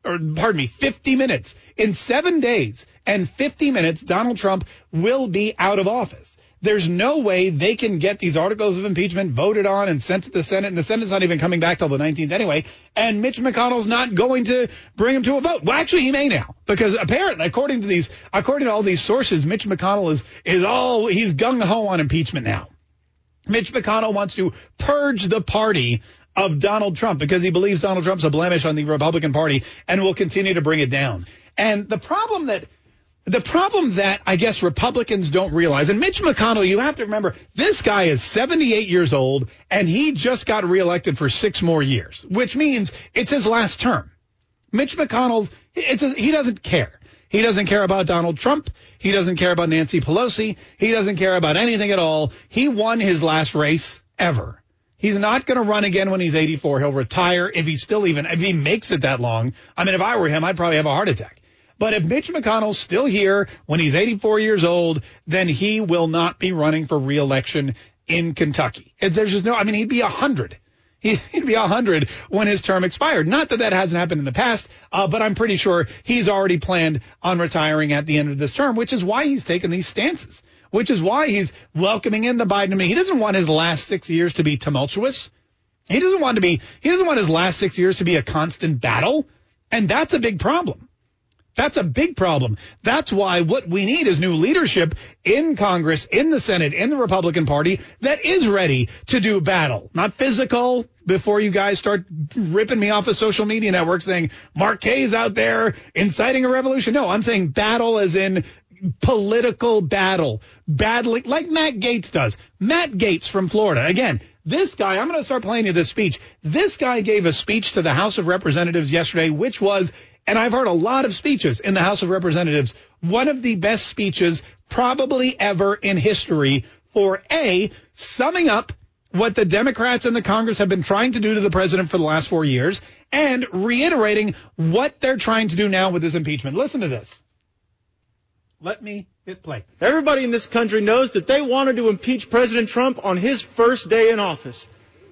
Or, pardon me, 50 minutes. In seven days and 50 minutes, Donald Trump will be out of office. There's no way they can get these articles of impeachment voted on and sent to the Senate, and the Senate's not even coming back till the 19th anyway. And Mitch McConnell's not going to bring him to a vote. Well, actually, he may now because apparently, according to these, according to all these sources, Mitch McConnell is is all he's gung ho on impeachment now. Mitch McConnell wants to purge the party of Donald Trump because he believes Donald Trump's a blemish on the Republican Party and will continue to bring it down. And the problem that the problem that I guess Republicans don't realize, and Mitch McConnell, you have to remember, this guy is 78 years old and he just got reelected for six more years, which means it's his last term. Mitch McConnell's, it's a, he doesn't care. He doesn't care about Donald Trump. He doesn't care about Nancy Pelosi. He doesn't care about anything at all. He won his last race ever. He's not going to run again when he's 84. He'll retire if he still even, if he makes it that long. I mean, if I were him, I'd probably have a heart attack. But if Mitch McConnell's still here when he's 84 years old, then he will not be running for reelection in Kentucky. There's just no, I mean, he'd be 100. <laughs> He'd be 100 when his term expired. Not that that hasn't happened in the past, uh, but I'm pretty sure he's already planned on retiring at the end of this term, which is why he's taken these stances, which is why he's welcoming in the Biden administration. He doesn't want his last six years to be tumultuous. He doesn't want to be, he doesn't want his last six years to be a constant battle. And that's a big problem. That's a big problem. That's why what we need is new leadership in Congress, in the Senate, in the Republican Party that is ready to do battle. Not physical before you guys start ripping me off of social media networks saying Mark Kaye is out there inciting a revolution. No, I'm saying battle as in political battle. Battling like Matt Gaetz does. Matt Gaetz from Florida. Again, this guy, I'm going to start playing you this speech. This guy gave a speech to the House of Representatives yesterday, which was and I've heard a lot of speeches in the House of Representatives. One of the best speeches probably ever in history for A, summing up what the Democrats and the Congress have been trying to do to the president for the last four years and reiterating what they're trying to do now with this impeachment. Listen to this. Let me hit play. Everybody in this country knows that they wanted to impeach President Trump on his first day in office.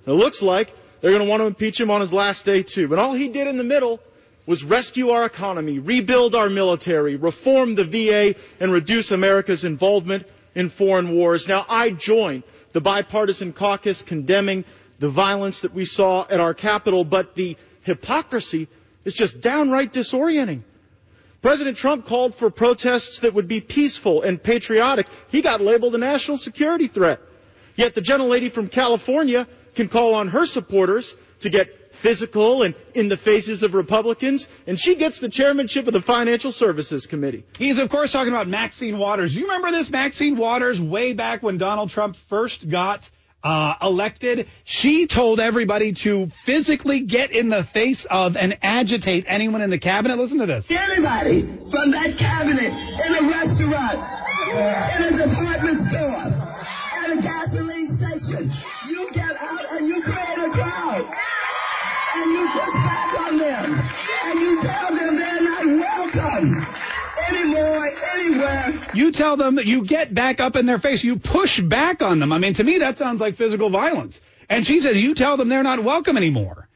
It looks like they're going to want to impeach him on his last day too. But all he did in the middle was rescue our economy, rebuild our military, reform the VA, and reduce America's involvement in foreign wars. Now, I join the bipartisan caucus condemning the violence that we saw at our Capitol, but the hypocrisy is just downright disorienting. President Trump called for protests that would be peaceful and patriotic. He got labeled a national security threat. Yet the gentlelady from California can call on her supporters to get physical and in the faces of Republicans, and she gets the chairmanship of the Financial Services Committee. He's, of course, talking about Maxine Waters. You remember this Maxine Waters way back when Donald Trump first got uh, elected? She told everybody to physically get in the face of and agitate anyone in the cabinet. Listen to this. Anybody from that cabinet in a restaurant, in a department store, at a gasoline station, and you back on them and you tell them they're not welcome anymore, anywhere. You tell them that you get back up in their face. You push back on them. I mean, to me, that sounds like physical violence. And she says, you tell them they're not welcome anymore.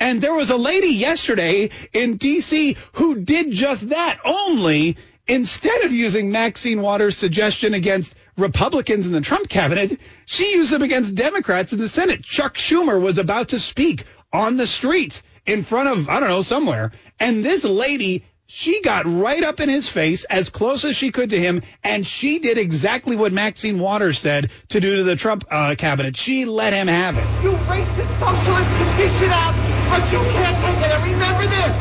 And there was a lady yesterday in D.C. who did just that, only instead of using Maxine Waters' suggestion against Republicans in the Trump cabinet, she used them against Democrats in the Senate. Chuck Schumer was about to speak on the street in front of, I don't know, somewhere. And this lady She got right up in his face as close as she could to him, and she did exactly what Maxine Waters said to do to the Trump uh, cabinet. She let him have it. You racist socialist can dish it out, but you can't take it. And remember this,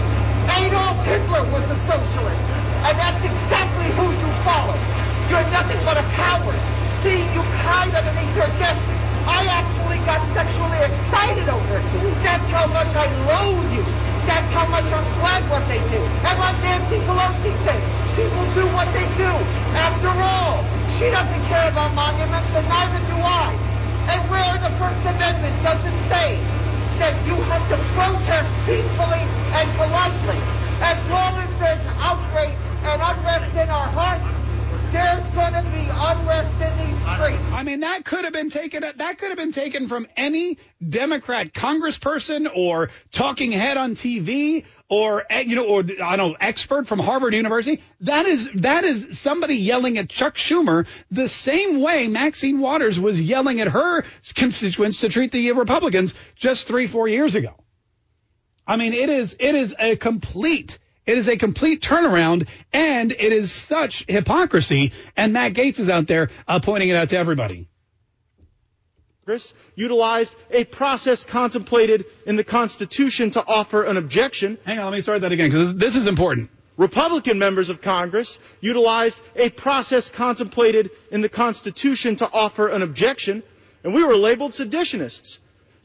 Adolf Hitler was a socialist, and that's exactly who you follow. You're nothing but a coward. Seeing you hide underneath your desk, I actually got sexually excited over it. That's how much I loathe you. That's how much I'm glad what they do. And like Nancy Pelosi said, people do what they do. After all, she doesn't care about monuments, and neither do I. And where the First Amendment doesn't say that you have to protest peacefully and politely, as long as there's outrage and unrest in our hearts, there's going to be unrest in these streets. I mean, that could have been taken. That could have been taken from any Democrat Congressperson or talking head on TV or eh, you know, or I don't know, expert from Harvard University. That is that is somebody yelling at Chuck Schumer the same way Maxine Waters was yelling at her constituents to treat the Republicans just three, four years ago. I mean, it is it is a complete it is a complete turnaround, and it is such hypocrisy. And Matt Gaetz is out there uh, pointing it out to everybody. Congress utilized a process contemplated in the Constitution to offer an objection. Hang on, let me start that again because this is important. Republican members of Congress utilized a process contemplated in the Constitution to offer an objection, and we were labeled seditionists.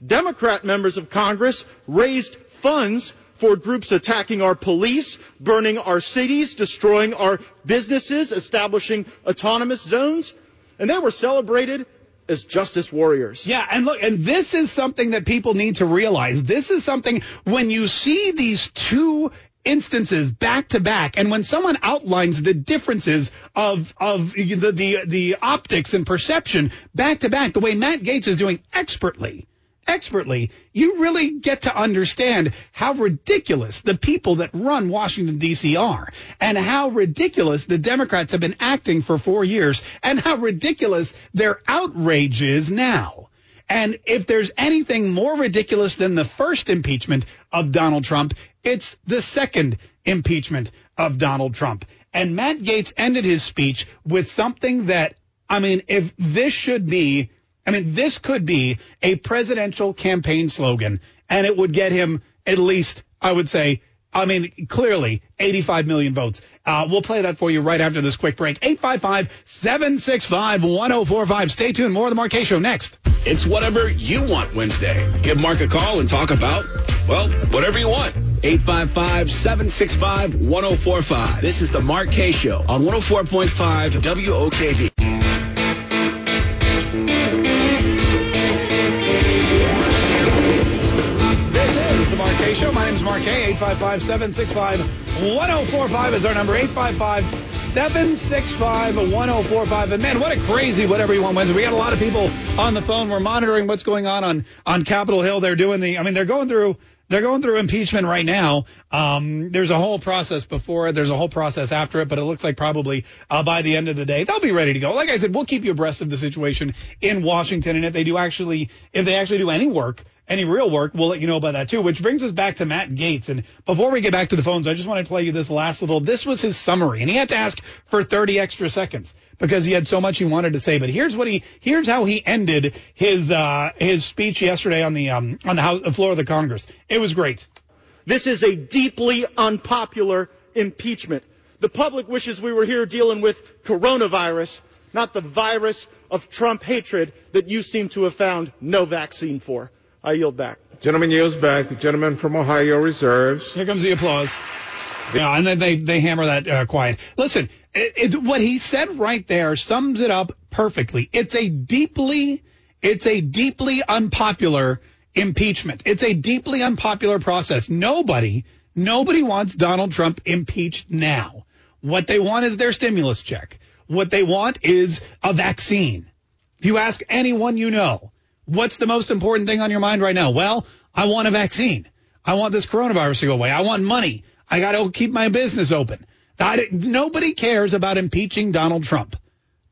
Democrat members of Congress raised funds for groups attacking our police, burning our cities, destroying our businesses, establishing autonomous zones, and they were celebrated as justice warriors. Yeah, and look, and this is something that people need to realize. This is something when you see these two instances back to back and when someone outlines the differences of of the the, the optics and perception back to back the way Matt Gaetz is doing expertly expertly, you really get to understand how ridiculous the people that run Washington, D.C. are, and how ridiculous the Democrats have been acting for four years, and how ridiculous their outrage is now. And if there's anything more ridiculous than the first impeachment of Donald Trump, it's the second impeachment of Donald Trump. And Matt Gaetz ended his speech with something that, I mean, if this should be I mean, this could be a presidential campaign slogan, and it would get him at least, I would say, I mean, clearly 85 million votes. Uh, we'll play that for you right after this quick break. 855-765-1045. Stay tuned. More of the Mark Show next. It's whatever you want Wednesday. Give Mark a call and talk about, well, whatever you want. 855-765-1045. This is the Mark Kaye Show on 104.5 WOKV. Kaye. 855-765-1045 is our number. 855-765-1045. And man, what a crazy whatever you want Wednesday. We got a lot of people on the phone. We're monitoring what's going on on, on Capitol Hill. They're doing the, I mean, they're going through they're going through impeachment right now. Um, there's a whole process before it. There's a whole process after it, but it looks like probably uh, by the end of the day they'll be ready to go. Like I said, we'll keep you abreast of the situation in Washington, and if they do actually, if they actually do any work any real work, we'll let you know about that too. Which brings us back to Matt Gaetz. And before we get back to the phones, I just want to play you this last little. This was his summary, and he had to ask for 30 extra seconds because he had so much he wanted to say. But here's what he, here's how he ended his uh, his speech yesterday on the um, on the, House, the floor of the Congress. It was great. This is a deeply unpopular impeachment. The public wishes we were here dealing with coronavirus, not the virus of Trump hatred that you seem to have found no vaccine for. I yield back. Gentleman yields back. The gentleman from Ohio reserves. Here comes the applause. Yeah, and then they, they hammer that uh, quiet. Listen, it, it, what he said right there sums it up perfectly. It's a deeply, it's a deeply unpopular impeachment. It's a deeply unpopular process. Nobody, nobody wants Donald Trump impeached now. What they want is their stimulus check. What they want is a vaccine. If you ask anyone you know, What's the most important thing on your mind right now? Well, I want a vaccine. I want this coronavirus to go away. I want money. I got to keep my business open. I, nobody cares about impeaching Donald Trump,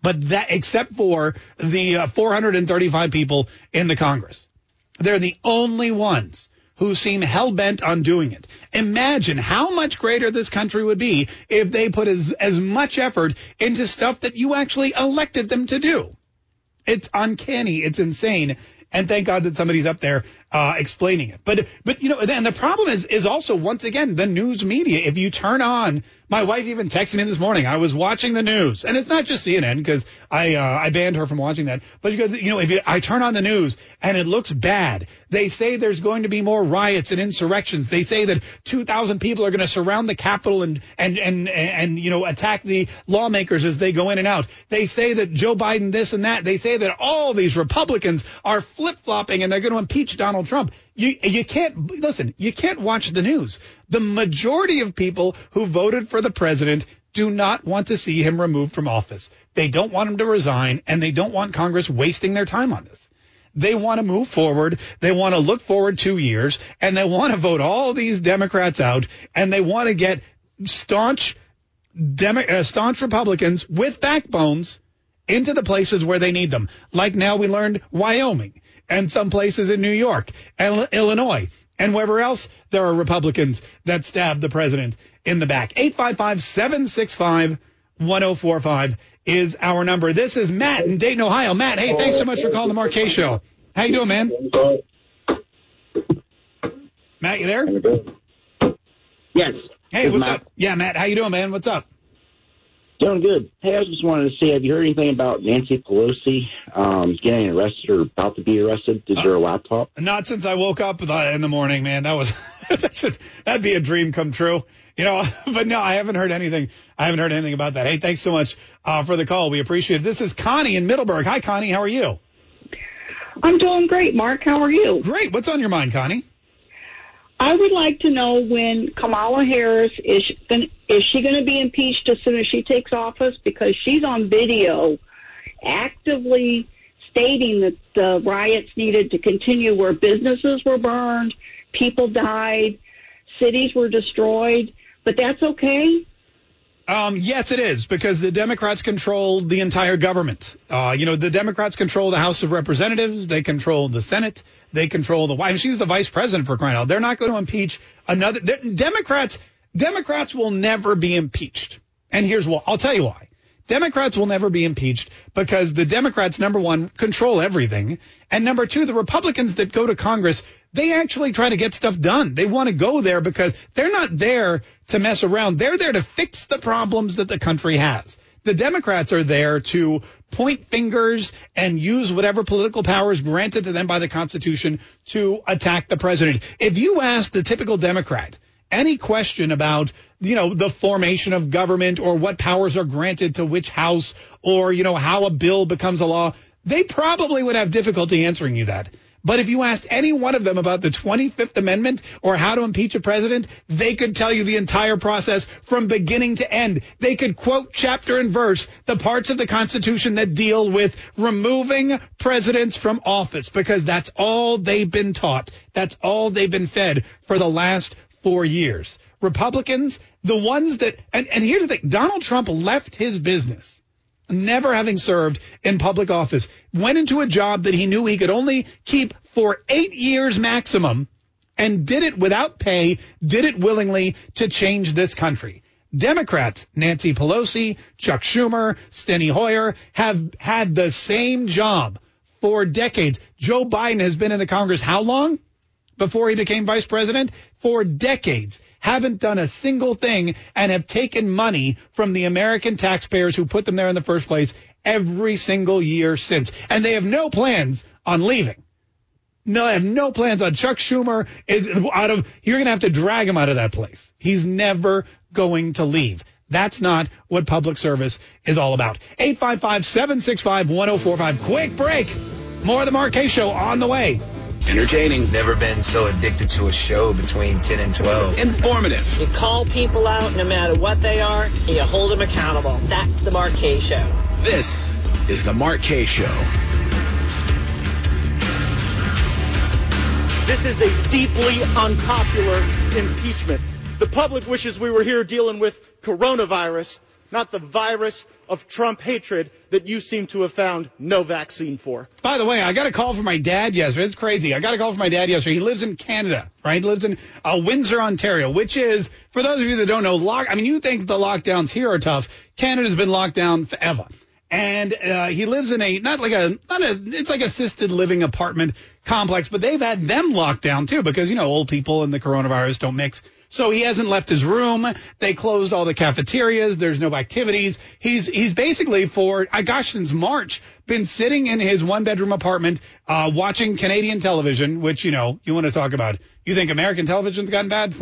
but that except for the uh, 435 people in the Congress. They're the only ones who seem hell bent on doing it. Imagine how much greater this country would be if they put as, as much effort into stuff that you actually elected them to do. It's uncanny. It's insane. And thank God that somebody's up there uh, explaining it. But but you know, and the problem is is also once again the news media. If you turn on, my wife even texted me this morning. I was watching the news, and it's not just CNN because I uh, I banned her from watching that. But she goes, you know, if you, I turn on the news and it looks bad, they say there's going to be more riots and insurrections. They say that 2,000 people are going to surround the Capitol and and and and you know attack the lawmakers as they go in and out. They say that Joe Biden this and that. They say that all these Republicans are flip flopping and they're going to impeach Donald Trump. You you can't listen. You can't watch the news. The majority of people who voted for the president do not want to see him removed from office. They don't want him to resign, and they don't want Congress wasting their time on this. They want to move forward. They want to look forward two years, and they want to vote all these Democrats out, and they want to get staunch, Demo- uh, staunch Republicans with backbones into the places where they need them. Like now we learned Wyoming and some places in New York and Illinois and wherever else there are Republicans that stab the president in the back. 855-765-1045 is our number. This is Matt in Dayton, Ohio. Matt, hey, thanks so much for calling the Kaye Show. How you doing, man? Matt, you there? Yes. Hey, what's Matt. up? Yeah, Matt, how you doing, man? What's up? Doing good. Hey, I just wanted to see, have you heard anything about Nancy Pelosi um, getting arrested or about to be arrested? Is there a laptop? Not since I woke up in the morning, man. That was <laughs> that's a, that'd be a dream come true, you know. <laughs> But no, I haven't heard anything. I haven't heard anything about that. Hey, thanks so much uh, for the call. We appreciate it. This is Connie in Middleburg. Hi, Connie. How are you? I'm doing great, Mark. How are you? Great. What's on your mind, Connie? I would like to know when Kamala Harris is gonna, is she going to be impeached as soon as she takes office because she's on video actively stating that the riots needed to continue where businesses were burned, people died, cities were destroyed, but that's okay. Um, yes, it is because the Democrats control the entire government. Uh, you know, the Democrats control the House of Representatives. They control the Senate. They control the White. She's the vice president for crying out. They're not going to impeach another. Democrats. Democrats will never be impeached. And here's why. I'll tell you why. Democrats will never be impeached because the Democrats, number one, control everything. And number two, the Republicans that go to Congress, they actually try to get stuff done. They want to go there because they're not there to mess around. They're there to fix the problems that the country has. The Democrats are there to point fingers and use whatever political power is granted to them by the Constitution to attack the president. If you ask the typical Democrat, any question about you know the formation of government or what powers are granted to which house or you know how a bill becomes a law they probably would have difficulty answering you that but if you asked any one of them about the 25th amendment or how to impeach a president they could tell you the entire process from beginning to end. They could quote chapter and verse the parts of the constitution that deal with removing presidents from office because that's all they've been taught. That's all they've been fed for the last four years. Republicans, the ones that, and, and here's the thing Donald Trump left his business, never having served in public office, went into a job that he knew he could only keep for eight years maximum, and did it without pay, did it willingly to change this country. Democrats, Nancy Pelosi, Chuck Schumer, Steny Hoyer, have had the same job for decades. Joe Biden has been in the Congress how long? before he became vice president for decades haven't done a single thing and have taken money from the American taxpayers who put them there in the first place every single year since. And they have no plans on leaving. No, I have no plans on Chuck Schumer is out of, you're going to have to drag him out of that place. He's never going to leave. That's not what public service is all about. 855-765-1045. Quick break. More of the Kaye Show on the way. Entertaining. Never been so addicted to a show between 10 and 12. Informative. You call people out no matter what they are, and you hold them accountable. That's the Mark Kaye Show. This is the Mark Kaye Show. This is a deeply unpopular impeachment. The public wishes we were here dealing with coronavirus, not the virus of Trump hatred that you seem to have found no vaccine for. By the way, I got a call from my dad yesterday. It's crazy. I got a call from my dad yesterday. He lives in Canada, right? He lives in uh, Windsor, Ontario, which is, for those of you that don't know, lock. I mean, you think the lockdowns here are tough. Canada's been locked down forever. And uh, he lives in a not like a not a it's like assisted living apartment complex, but they've had them locked down too because you know old people and the coronavirus don't mix. So he hasn't left his room. They closed all the cafeterias. There's no activities. He's he's basically for uh, gosh since March been sitting in his one bedroom apartment uh, watching Canadian television, which you know you want to talk about. You think American television's gotten bad?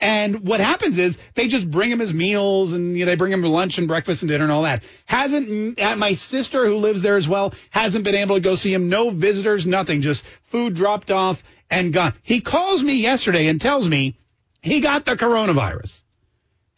And what happens is they just bring him his meals and you know, they bring him lunch and breakfast and dinner and all that. Hasn't uh, my sister who lives there as well hasn't been able to go see him. No visitors, nothing. Just food dropped off and gone. He calls me yesterday and tells me he got the coronavirus.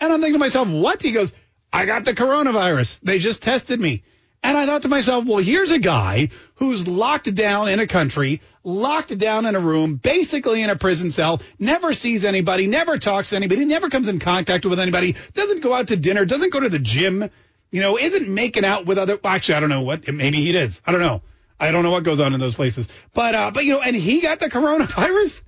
And I'm thinking to myself, what? He goes, I got the coronavirus. They just tested me. And I thought to myself, well, here's a guy who's locked down in a country, locked down in a room, basically in a prison cell, never sees anybody, never talks to anybody, never comes in contact with anybody, doesn't go out to dinner, doesn't go to the gym, you know, isn't making out with other, actually, I don't know what, maybe he is. I don't know. I don't know what goes on in those places. But, uh, but, you know, and he got the coronavirus.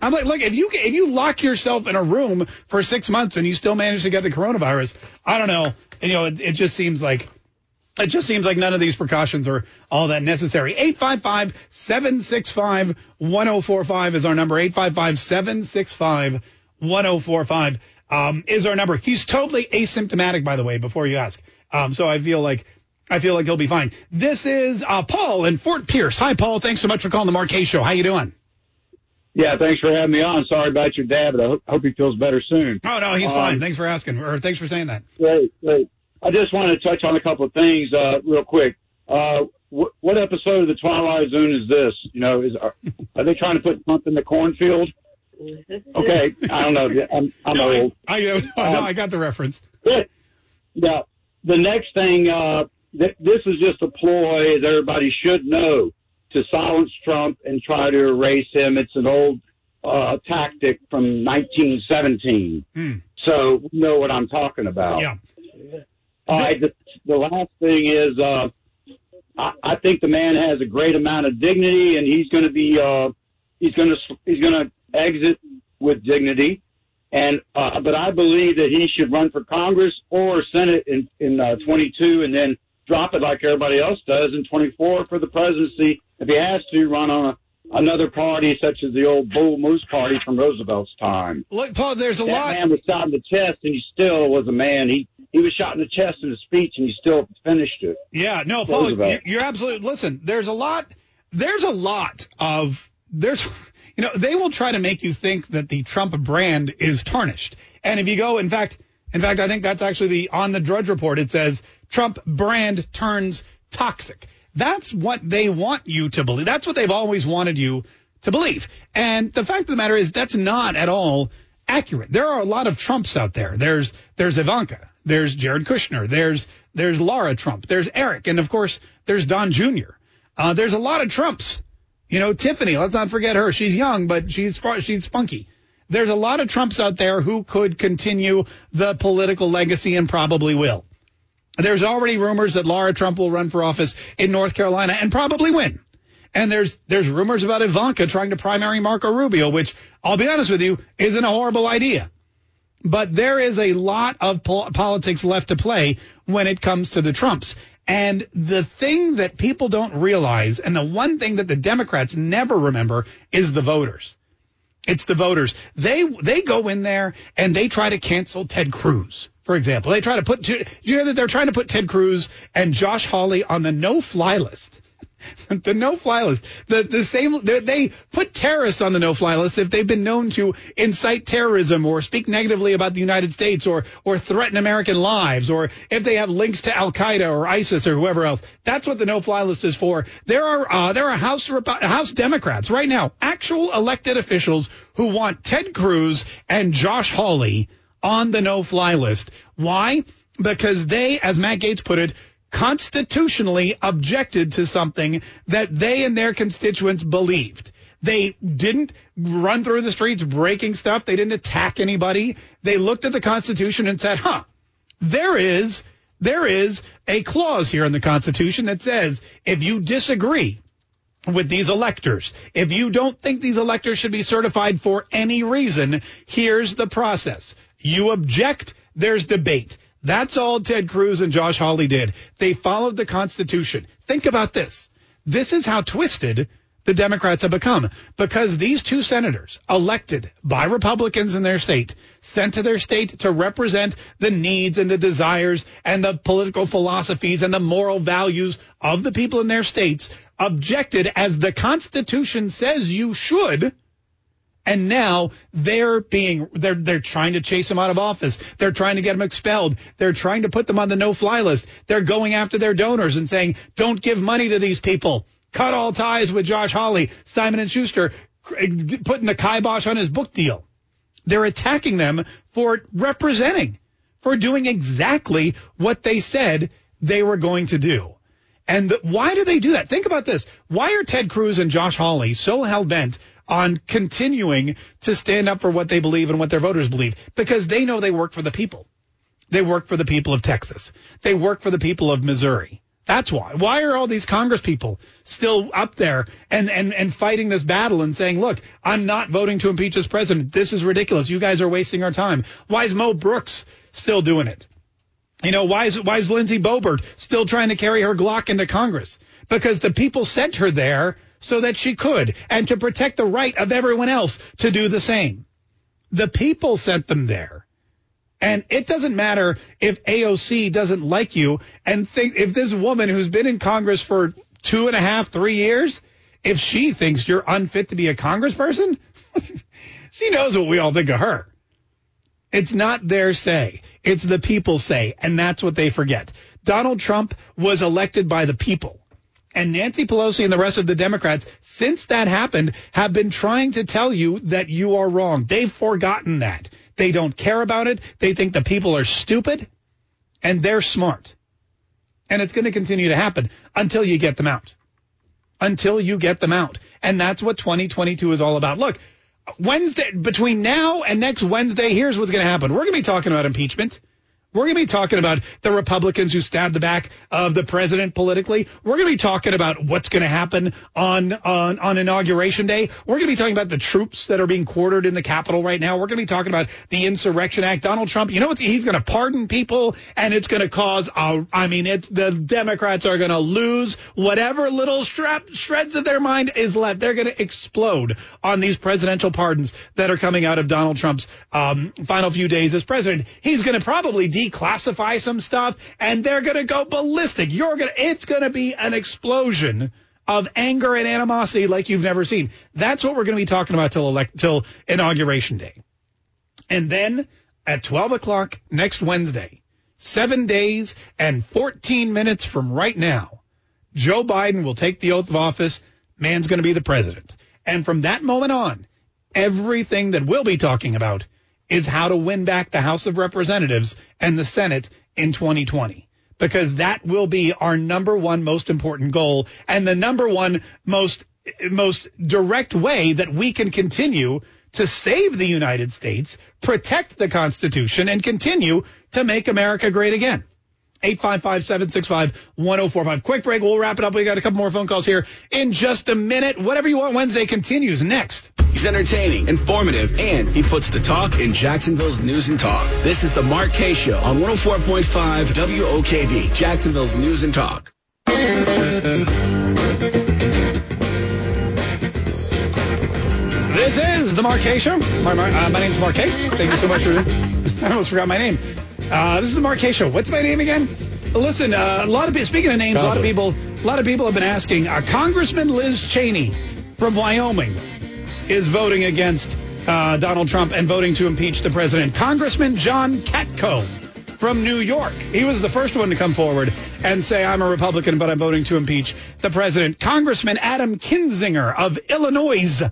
I'm like, look, if you if you lock yourself in a room for six months and you still manage to get the coronavirus, I don't know. You know, it, it just seems like it just seems like none of these precautions are all that necessary. 855-765-1045 is our number. 855-765-1045 um, is our number. He's totally asymptomatic, by the way, before you ask. Um, so I feel like I feel like he'll be fine. This is uh, Paul in Fort Pierce. Hi, Paul. Thanks so much for calling the Kaye Show. How you doing? Yeah, thanks for having me on. Sorry about your dad, but I hope, hope he feels better soon. Oh no, he's Um, fine. Thanks for asking, or thanks for saying that. Great, great. I just want to touch on a couple of things uh, real quick. Uh, wh- what episode of the Twilight Zone is this? You know, is are, are they trying to put Trump in the cornfield? <laughs> Okay, I don't know. I'm, I'm No, I- old. I, no, no, I got the reference. Yeah. The next thing, uh, th- this is just a ploy, as everybody should know, to silence Trump and try to erase him. It's an old uh, tactic from 1917. Hmm. So you know what I'm talking about. Yeah. All right. The, the last thing is, uh, I, I think the man has a great amount of dignity, and he's going to be, uh, he's going to, he's going to exit with dignity. And, uh, but I believe that he should run for Congress or Senate in, in, uh, 22 and then drop it like everybody else does in 24 for the presidency. If he has to run on a, another party such as the old Bull Moose Party from Roosevelt's time. Look, Paul, there's a that lot. man was shot in the chest and he still was a man. He, he was shot in the chest in a speech and he still finished it. Yeah, no, Paul, Roosevelt. you- you're absolutely. Listen, there's a lot. There's a lot of there's. <laughs> You know, they will try to make you think that the Trump brand is tarnished. And if you go, in fact, in fact, I think that's actually the on the Drudge Report. It says Trump brand turns toxic. That's what they want you to believe. That's what they've always wanted you to believe. And the fact of the matter is that's not at all accurate. There are a lot of Trumps out there. There's there's Ivanka, there's Jared Kushner, there's there's Lara Trump, there's Eric, and of course there's Don Jr. Uh, there's a lot of Trumps. You know, Tiffany, let's not forget her. She's young, but she's she's funky. There's a lot of Trumps out there who could continue the political legacy and probably will. There's already rumors that Lara Trump will run for office in North Carolina and probably win. And there's there's rumors about Ivanka trying to primary Marco Rubio, which I'll be honest with you isn't a horrible idea. But there is a lot of pol- politics left to play when it comes to the Trumps. And the thing that people don't realize, and the one thing that the Democrats never remember, is the voters. It's the voters. They they go in there and they try to cancel Ted Cruz, for example. They try to put. You hear that they're trying to put Ted Cruz and Josh Hawley on the no-fly list? <laughs> the no-fly list. The the same. They, put terrorists on the no-fly list if they've been known to incite terrorism or speak negatively about the United States or or threaten American lives or if they have links to Al Qaeda or ISIS or whoever else. That's what the no-fly list is for. There are uh, there are House House Democrats right now, actual elected officials who want Ted Cruz and Josh Hawley on the no-fly list. Why? Because they, as Matt Gaetz put it, constitutionally objected to something that they and their constituents believed. They didn't run through the streets breaking stuff. They didn't attack anybody. They looked at the Constitution and said, huh, There is there is a clause here in the Constitution that says if you disagree with these electors, if you don't think these electors should be certified for any reason, here's the process. You object, there's debate. That's all Ted Cruz and Josh Hawley did. They followed the Constitution. Think about this. This is how twisted the Democrats have become because these two senators elected by Republicans in their state sent to their state to represent the needs and the desires and the political philosophies and the moral values of the people in their states objected as the Constitution says you should. And now they're being they're they're trying to chase him out of office. They're trying to get him expelled. They're trying to put them on the no-fly list. They're going after their donors and saying, "Don't give money to these people." cut all ties with Josh Hawley, Simon and Schuster, putting the kibosh on his book deal. They're attacking them for representing, for doing exactly what they said they were going to do. And why do they do that? Think about this. Why are Ted Cruz and Josh Hawley so hell bent on continuing to stand up for what they believe and what their voters believe? Because they know they work for the people. They work for the people of Texas. They work for the people of Missouri. That's why. Why are all these Congress people still up there and, and, and fighting this battle and saying, look, I'm not voting to impeach this president. This is ridiculous. You guys are wasting our time. Why is Mo Brooks still doing it? You know, why is, why is Lindsey Boebert still trying to carry her Glock into Congress? Because the people sent her there so that she could and to protect the right of everyone else to do the same. The people sent them there. And it doesn't matter if AOC doesn't like you and think if this woman who's been in Congress for two and a half, three years, if she thinks you're unfit to be a congressperson, <laughs> she knows what we all think of her. It's not their say. It's the people say. And that's what they forget. Donald Trump was elected by the people. And Nancy Pelosi and the rest of the Democrats, since that happened, have been trying to tell you that you are wrong. They've forgotten that. They don't care about it. They think the people are stupid and they're smart. And it's going to continue to happen until you get them out. Until you get them out. And that's what 2022 is all about. Look, Wednesday, between now and next Wednesday, here's what's going to happen. We're going to be talking about impeachment. We're going to be talking about the Republicans who stabbed the back of the president politically. We're going to be talking about what's going to happen on, on, on inauguration day. We're going to be talking about the troops that are being quartered in the Capitol right now. We're going to be talking about the Insurrection Act. Donald Trump, you know what? He's going to pardon people and it's going to cause, a, I mean, it, the Democrats are going to lose whatever little shred, shreds of their mind is left. They're going to explode on these presidential pardons that are coming out of Donald Trump's um, final few days as president. He's going to probably declassify some stuff and they're going to go ballistic. You're going to, it's going to be an explosion of anger and animosity like you've never seen. That's what we're going to be talking about till elect, till inauguration day. And then at 12 o'clock next Wednesday, seven days and 14 minutes from right now, Joe Biden will take the oath of office. Man's going to be the president. And from that moment on, everything that we'll be talking about is how to win back the House of Representatives and the Senate in 2020. Because that will be our number one most important goal and the number one most, most direct way that we can continue to save the United States, protect the Constitution, and continue to make America great again. 855-765-1045. Quick break. We'll wrap it up. We got a couple more phone calls here in just a minute. Whatever you want Wednesday continues next. He's entertaining, informative, and he puts the talk in Jacksonville's news and talk. This is the Mark Kaye Show on 104.5 WOKV, Jacksonville's news and talk. This is the Mark Kaye Show. My, uh, my name's Mark Kaye. Thank you so much for. <laughs> I almost forgot my name. Uh, this is the Mark Kaye Show. What's my name again? Listen, uh, a lot of people, speaking of names, a lot of people, a lot of people have been asking. Uh, Congressman Liz Cheney from Wyoming is voting against uh, Donald Trump and voting to impeach the president. Congressman John Katko from New York. He was the first one to come forward and say, I'm a Republican, but I'm voting to impeach the president. Congressman Adam Kinzinger of Illinois,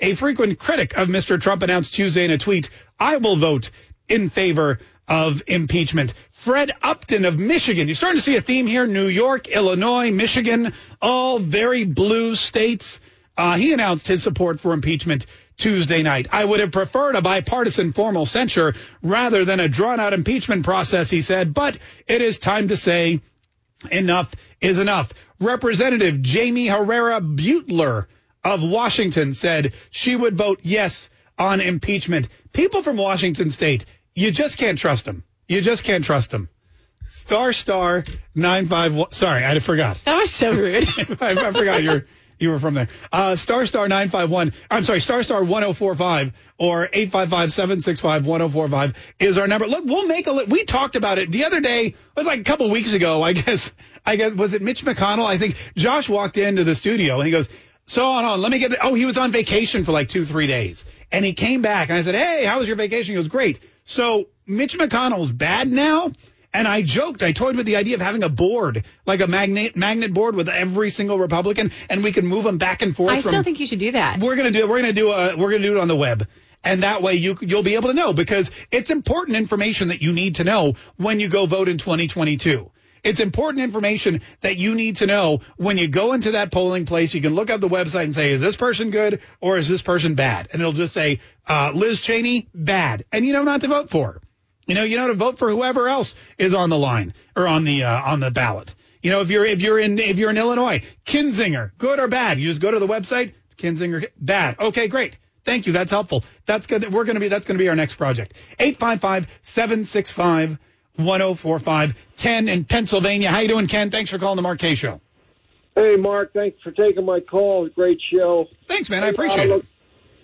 a frequent critic of Mr. Trump, announced Tuesday in a tweet, I will vote in favor of impeachment. Fred Upton of Michigan. You're starting to see a theme here. New York, Illinois, Michigan, all very blue states. Uh, he announced his support for impeachment Tuesday night. I would have preferred a bipartisan formal censure rather than a drawn out impeachment process, he said, but it is time to say enough is enough. Representative Jaime Herrera Beutler of Washington said she would vote yes on impeachment. People from Washington state, you just can't trust them. You just can't trust them. Star star nine five one. Sorry, I forgot. That was so rude. <laughs> I, I forgot you're you were from there. Uh, star star nine five one. I'm sorry, star star one zero four five or eight five five seven six five one zero four five is our number. Look, we'll make a. Li- we talked about it the other day. It was like a couple weeks ago, I <laughs> guess. I guess was it Mitch McConnell? I think Josh walked into the studio and he goes. So on, on, let me get. The, oh, he was on vacation for like two, three days, and he came back, and I said, "Hey, how was your vacation?" He goes, "Great." So Mitch McConnell's bad now. And I joked, I toyed with the idea of having a board, like a magnet magnet board with every single Republican, and we can move them back and forth. I from, still think you should do that. We're gonna do. it. We're gonna do. A, we're gonna do it on the web, and that way you you'll be able to know because it's important information that you need to know when you go vote in 2022. It's important information that you need to know when you go into that polling place. You can look up the website and say, is this person good or is this person bad? And it'll just say, uh, Liz Cheney, bad. And you know not to vote for. You know, you know to vote for whoever else is on the line or on the uh, on the ballot. You know, if you're if you're in if you're in Illinois, Kinzinger, good or bad? You just go to the website, Kinzinger, bad. Okay, great. Thank you. That's helpful. That's good. We're going to be that's going to be our next project. 855-765-1045. Ken in Pennsylvania. How you doing, Ken? Thanks for calling the Mark Kaye show. Hey, Mark. Thanks for taking my call. Great show. Thanks, man. I appreciate uh, it.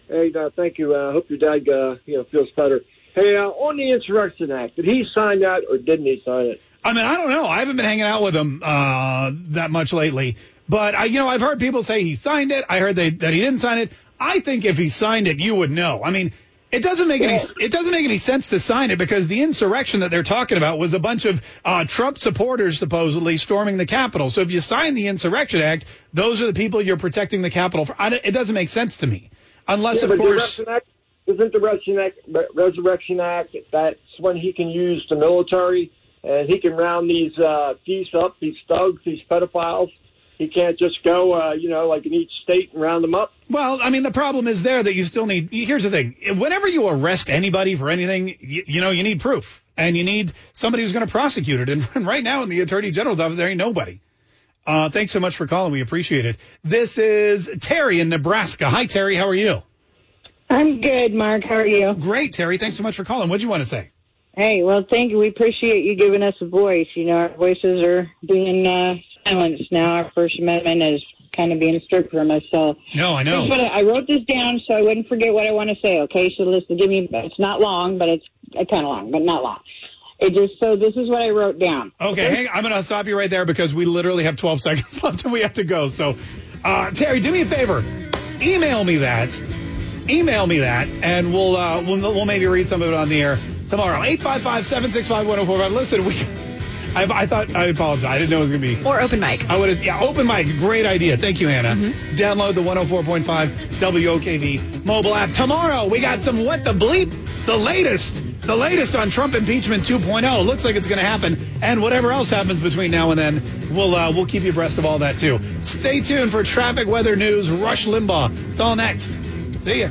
Hey, uh, thank you. I uh, hope your dad, uh, you know, feels better. Hey, uh, on the Insurrection Act, did he sign that or didn't he sign it? I mean, I don't know. I haven't been hanging out with him uh, that much lately, but I, you know, I've heard people say he signed it. I heard they, that he didn't sign it. I think if he signed it, you would know. I mean, it doesn't make any it doesn't make any sense to sign it because the insurrection that they're talking about was a bunch of uh, Trump supporters supposedly storming the Capitol. So if you sign the Insurrection Act, those are the people you're protecting the Capitol for. I, it doesn't make sense to me, unless yeah, of course. The Act, isn't the Resurrection Act, Resurrection Act that's when he can use the military and he can round these uh, thieves up, these thugs, these pedophiles. He can't just go, uh, you know, like in each state and round them up. Well, I mean, the problem is there that you still need. Here's the thing: whenever you arrest anybody for anything, you, you know, you need proof, and you need somebody who's going to prosecute it. And, <laughs> and right now, in the attorney general's office, there ain't nobody. Uh, thanks so much for calling. We appreciate it. This is Terry in Nebraska. Hi, Terry. How are you? I'm good, Mark. How are you? Great, Terry. Thanks so much for calling. What'd you want to say? Hey, well, thank you. We appreciate you giving us a voice. You know, our voices are being uh, silenced now. Our First Amendment is kind of being stripped from us. So, no, I know. But I wrote this down so I wouldn't forget what I want to say. Okay, so listen, give me. It's not long, but it's kind of long, but not long. It just so this is what I wrote down. Okay, hang, I'm going to stop you right there because we literally have 12 <laughs> seconds left and we have to go. So, uh, Terry, do me a favor. Email me that. Email me that, and we'll uh, we'll we'll maybe read some of it on the air tomorrow. 855-765-1045. Listen, we. I, I, thought I apologize. I didn't know it was going to be or open mic. I would have yeah open mic. Great idea. Thank you, Hannah. Mm-hmm. Download the 104.5 WOKV mobile app tomorrow. We got some what the bleep the latest the latest on Trump impeachment 2.0. Looks like it's going to happen, and whatever else happens between now and then, we'll uh, we'll keep you abreast of all that too. Stay tuned for traffic, weather news. Rush Limbaugh. It's all next. See ya.